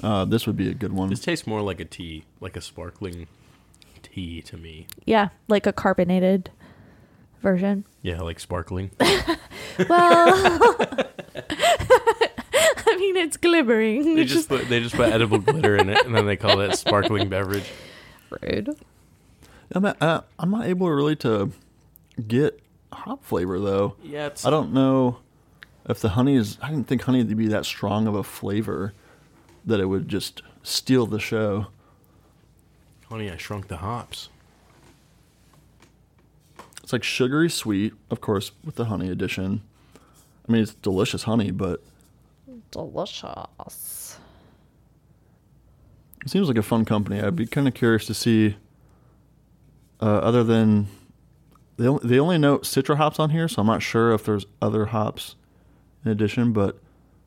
S3: uh, this would be a good one.
S1: This tastes more like a tea, like a sparkling tea to me.
S2: Yeah, like a carbonated version.
S1: Yeah, like sparkling.
S2: Well, I mean, it's glimmering.
S1: they just put they just put edible glitter in it, and then they call that sparkling beverage.
S2: rude.
S3: I'm not, uh, I'm not able really to get hop flavor though.
S1: Yeah, it's
S3: I don't know if the honey is. I didn't think honey would be that strong of a flavor that it would just steal the show.
S1: Honey, I shrunk the hops.
S3: It's like sugary sweet, of course, with the honey addition. I mean, it's delicious honey, but
S2: Delicious.
S3: it seems like a fun company. I'd be kind of curious to see. Uh, other than they only, they only note citra hops on here, so I'm not sure if there's other hops in addition. But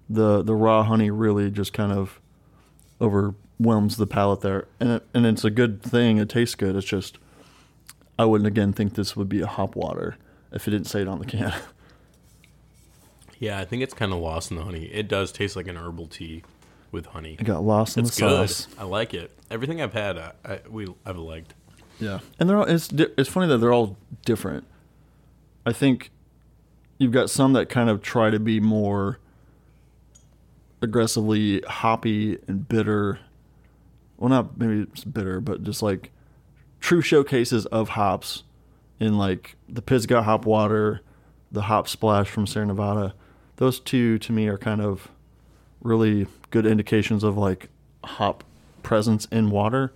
S3: the the raw honey really just kind of overwhelms the palate there, and it, and it's a good thing. It tastes good. It's just I wouldn't again think this would be a hop water if it didn't say it on the can.
S1: Yeah, I think it's kind of lost in the honey. It does taste like an herbal tea with honey.
S3: it got lost in
S1: It's
S3: the
S1: good.
S3: sauce.
S1: I like it. Everything I've had, I, I we I've liked.
S3: Yeah, and they're all, it's di- it's funny that they're all different. I think you've got some that kind of try to be more aggressively hoppy and bitter. Well, not maybe it's bitter, but just like true showcases of hops in like the Pisgah hop water, the hop splash from Sierra Nevada. Those two to me are kind of really good indications of like hop presence in water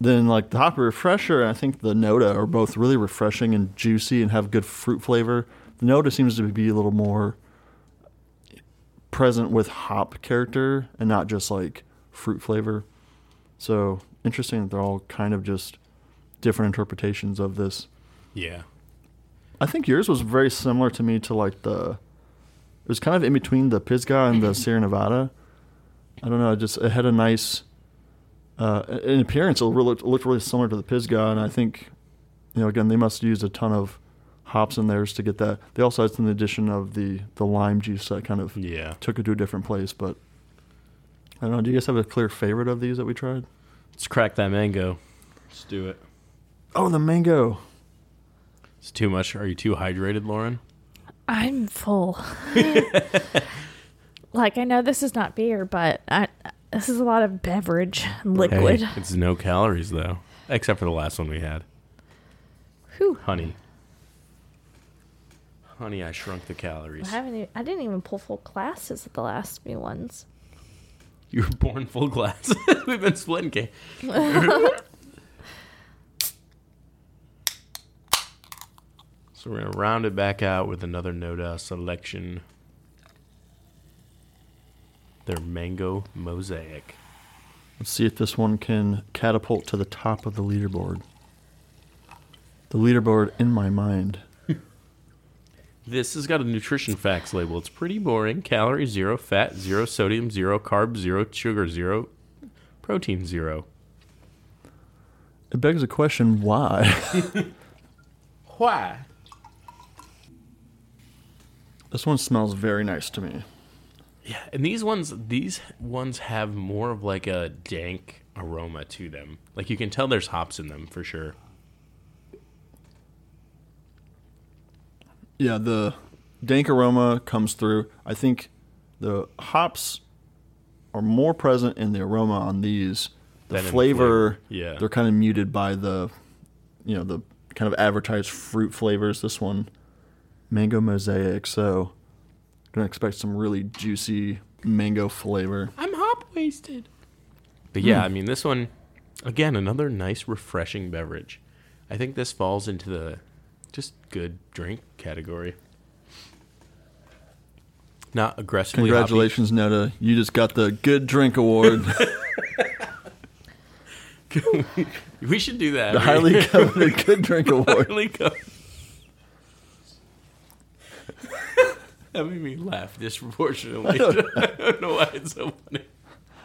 S3: then like the hop refresher and I think the Noda are both really refreshing and juicy and have good fruit flavor. The Noda seems to be a little more present with hop character and not just like fruit flavor. So interesting that they're all kind of just different interpretations of this.
S1: Yeah,
S3: I think yours was very similar to me to like the it was kind of in between the Pisgah and the Sierra Nevada. I don't know, it just it had a nice uh, in appearance it really, it looked really similar to the Pisgah and I think you know again they must use a ton of hops in theirs to get that. They also had some addition of the the lime juice that kind of
S1: yeah.
S3: took it to a different place, but I don't know, do you guys have a clear favorite of these that we tried?
S1: Let's crack that mango. Let's do it.
S3: Oh, the mango.
S1: It's too much. Are you too hydrated, Lauren?
S2: I'm full. like I know this is not beer, but I, this is a lot of beverage liquid.
S1: Hey, it's no calories though, except for the last one we had.
S2: Whew.
S1: Honey. Honey, I shrunk the calories.
S2: I haven't. e- I didn't even pull full glasses at the last few ones.
S1: You were born full glass. We've been splitting cake. so we're gonna round it back out with another Noda selection. Their mango mosaic.
S3: Let's see if this one can catapult to the top of the leaderboard. The leaderboard in my mind.
S1: This has got a nutrition facts label. It's pretty boring. Calorie zero, fat zero, sodium zero, carb zero, sugar zero, protein zero.
S3: It begs the question why?
S1: Why?
S3: This one smells very nice to me.
S1: Yeah, and these ones, these ones have more of like a dank aroma to them. Like you can tell there's hops in them for sure.
S3: Yeah, the dank aroma comes through. I think the hops are more present in the aroma on these. The
S1: Than in the
S3: flavor,
S1: flavor. Yeah.
S3: they're kind of muted by the, you know, the kind of advertised fruit flavors. This one, mango mosaic. So, gonna expect some really juicy mango flavor.
S1: I'm hop wasted. But yeah, hmm. I mean this one, again, another nice refreshing beverage. I think this falls into the just good drink category. Not aggressively. hoppy.
S3: Congratulations, Noda! You just got the Good Drink Award,
S1: We should do that.
S3: the highly coveted Good Drink Award.
S1: Highly co- that made me laugh disproportionately. I don't know why it's so funny.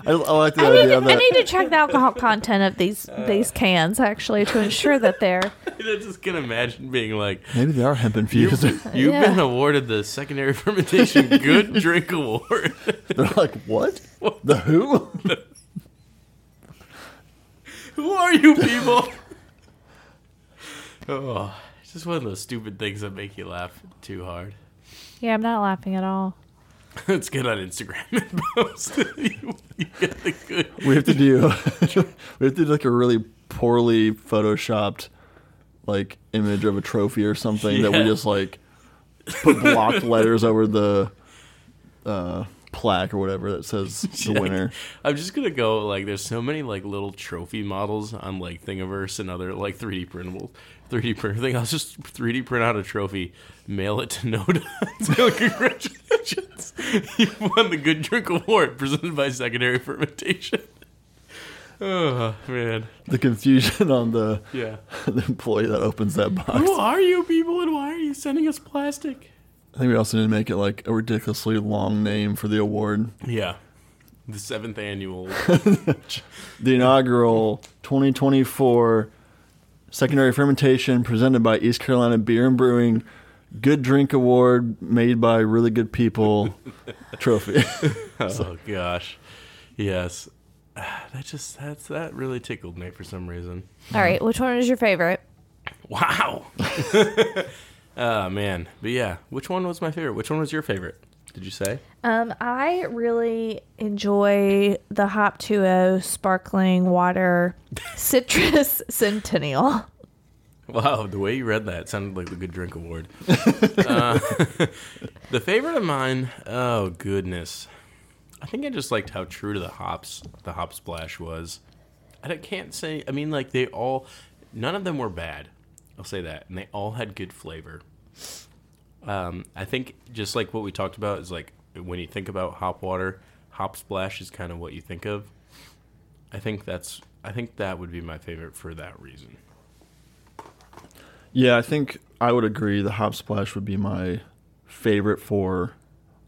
S3: I, I like the
S2: I need,
S3: idea
S2: to,
S3: of
S2: I need to check the alcohol content of these uh. these cans actually to ensure that they're.
S1: I just can imagine being like,
S3: Maybe they are hemp infused.
S1: You've
S2: Yeah.
S1: been awarded the secondary fermentation good drink award.
S3: They're like, what? The who?
S1: Who are you people? Oh, it's just one of those stupid things that make you laugh too hard.
S2: Yeah, I'm not laughing at all.
S1: Let's get on Instagram and post. you, you get the good.
S3: We have to do we have to do like a really poorly photoshopped like image of a trophy or something that we just like put blocked letters over the uh, plaque or whatever that says the
S1: Yeah.
S3: winner.
S1: I'm just gonna go like there's so many like little trophy models on like Thingiverse and other like 3D printable 3D printer thing. I'll just 3D print out a trophy, mail it to Noda. so congratulations, you won the Good Drink Award presented by Secondary Fermentation. Oh man,
S3: The confusion on the,
S1: yeah.
S3: the employee that opens that box.
S1: Who are you people and why are you sending us plastic?
S3: I think we also need to make it like a ridiculously long name for the award.
S1: Yeah, the seventh annual.
S3: The inaugural 2024 secondary fermentation presented by East Carolina Beer and Brewing Good Drink Award made by really good people trophy.
S1: oh gosh, yes. That just that's that really tickled me for some reason.
S2: All right, which one is your favorite?
S1: Wow. oh man, but yeah, which one was my favorite? Which one was your favorite? Did you say?
S2: Um, I really enjoy the Hop 2O sparkling water citrus centennial.
S1: Wow, the way you read that sounded like the Good Drink Award. uh, the favorite of mine, oh goodness, I think I just liked how true to the hops the hop splash was. I can't say. I mean, like they all, none of them were bad. I'll say that, and they all had good flavor. Um, I think just like what we talked about is like when you think about hop water, hop splash is kind of what you think of. I think that's. I think that would be my favorite for that reason.
S3: yeah, I think I would agree the hop splash would be my favorite for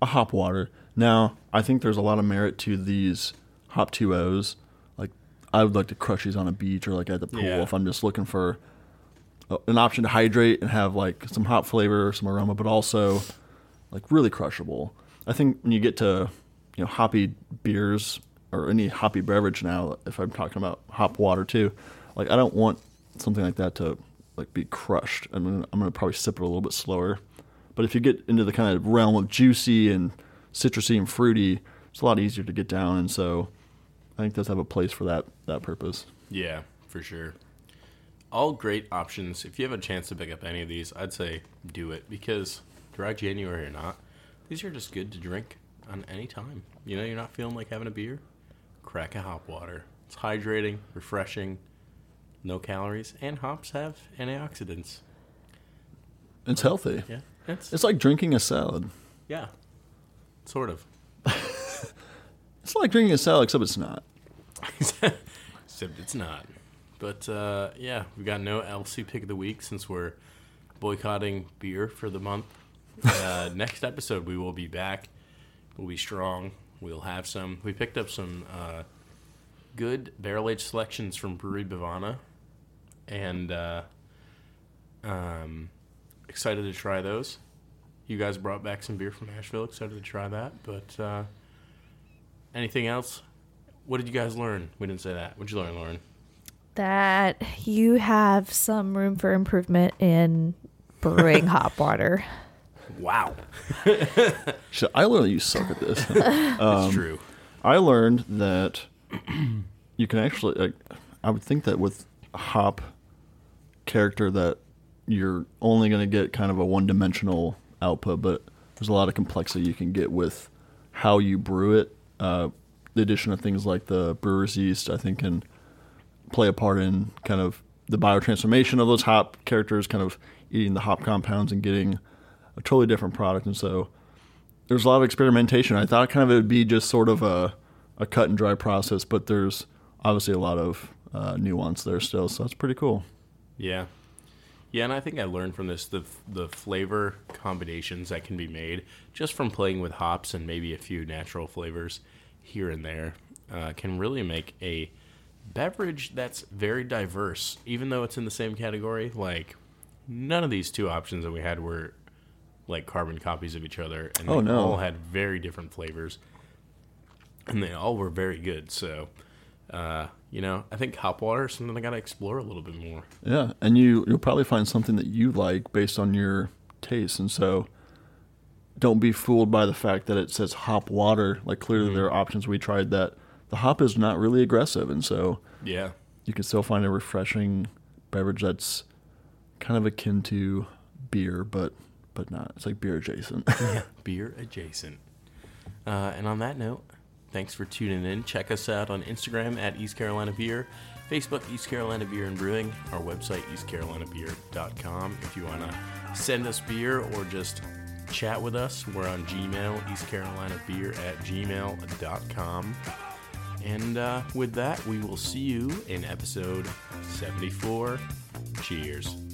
S3: a hop water. Now, I think there's a lot of merit to these hop 2Os. Like I would like to crush these on a beach or like at the pool
S1: Yeah.
S3: if I'm just looking for an option to hydrate and have like some hop flavor, some aroma, but also like really crushable. I think when you get to you know hoppy beers or any hoppy beverage now, if I'm talking about hop water too, like I don't want something like that to like be crushed. I mean, I'm gonna probably sip it a little bit slower. But if you get into the kind of realm of juicy and citrusy and fruity, it's a lot easier to get down. And so I think does have a place for that that purpose.
S1: Yeah, for sure. All great options. If you have a chance to pick up any of these, I'd say do it because dry January or not, these are just good to drink on any time. You know, you're not feeling like having a beer, crack a hop water. It's hydrating, refreshing, no calories, and hops have antioxidants.
S3: It's healthy.
S1: Yeah, it's,
S3: It's like drinking a salad.
S1: yeah, sort of.
S3: It's like drinking a salad, except it's not.
S1: Except it's not. But uh, yeah, we got no LC pick of the week since we're boycotting beer for the month. Uh, next episode, we will be back. We'll be strong. We'll have some. We picked up some uh, good barrel aged selections from Brewery Bhavana, and uh, um, excited to try those. You guys brought back some beer from Asheville. Excited to try that. But uh, anything else? What did you guys learn? We didn't say that. What did you learn, Lauren?
S2: That you have some room for improvement in brewing hot water.
S1: Wow,
S3: So I learned you suck at this.
S1: that's true.
S3: I learned that you can actually. Like, I would think that with a hop character that you're only going to get kind of a one-dimensional output, but there's a lot of complexity you can get with how you brew it. Uh, the addition of things like the brewer's yeast, I think, can play a part in kind of the biotransformation of those hop characters, kind of eating the hop compounds and getting a totally different product. And so there's a lot of experimentation. I thought kind of it would be just sort of a, a cut and dry process, but there's obviously a lot of uh, nuance there still. So that's pretty cool.
S1: Yeah, yeah, and I think I learned from this the the flavor combinations that can be made just from playing with hops and maybe a few natural flavors here and there uh, can really make a beverage that's very diverse, even though it's in the same category. Like none of these two options that we had were like carbon copies of each other, and
S3: Oh,
S1: they
S3: no.
S1: all had very different flavors, and they all were very good. So, uh, you know, I think hop water is something I got to explore a little bit more.
S3: Yeah, and you you'll probably find something that you like based on your taste, and so don't be fooled by the fact that it says hop water. Like clearly
S1: Mhm.
S3: there are options we tried that the hop is not really aggressive, and so
S1: Yeah.
S3: you can still find a refreshing beverage that's kind of akin to beer, but but not. It's like beer adjacent.
S1: yeah, beer adjacent. Uh, and on that note, thanks for tuning in. Check us out on Instagram at East Carolina Beer, Facebook East Carolina Beer and Brewing, our website eastcarolinabeer.com. If you want to send us beer or just chat with us, we're on Gmail, East Carolina Beer at gmail.com. And uh, with that, we will see you in episode 74. Cheers.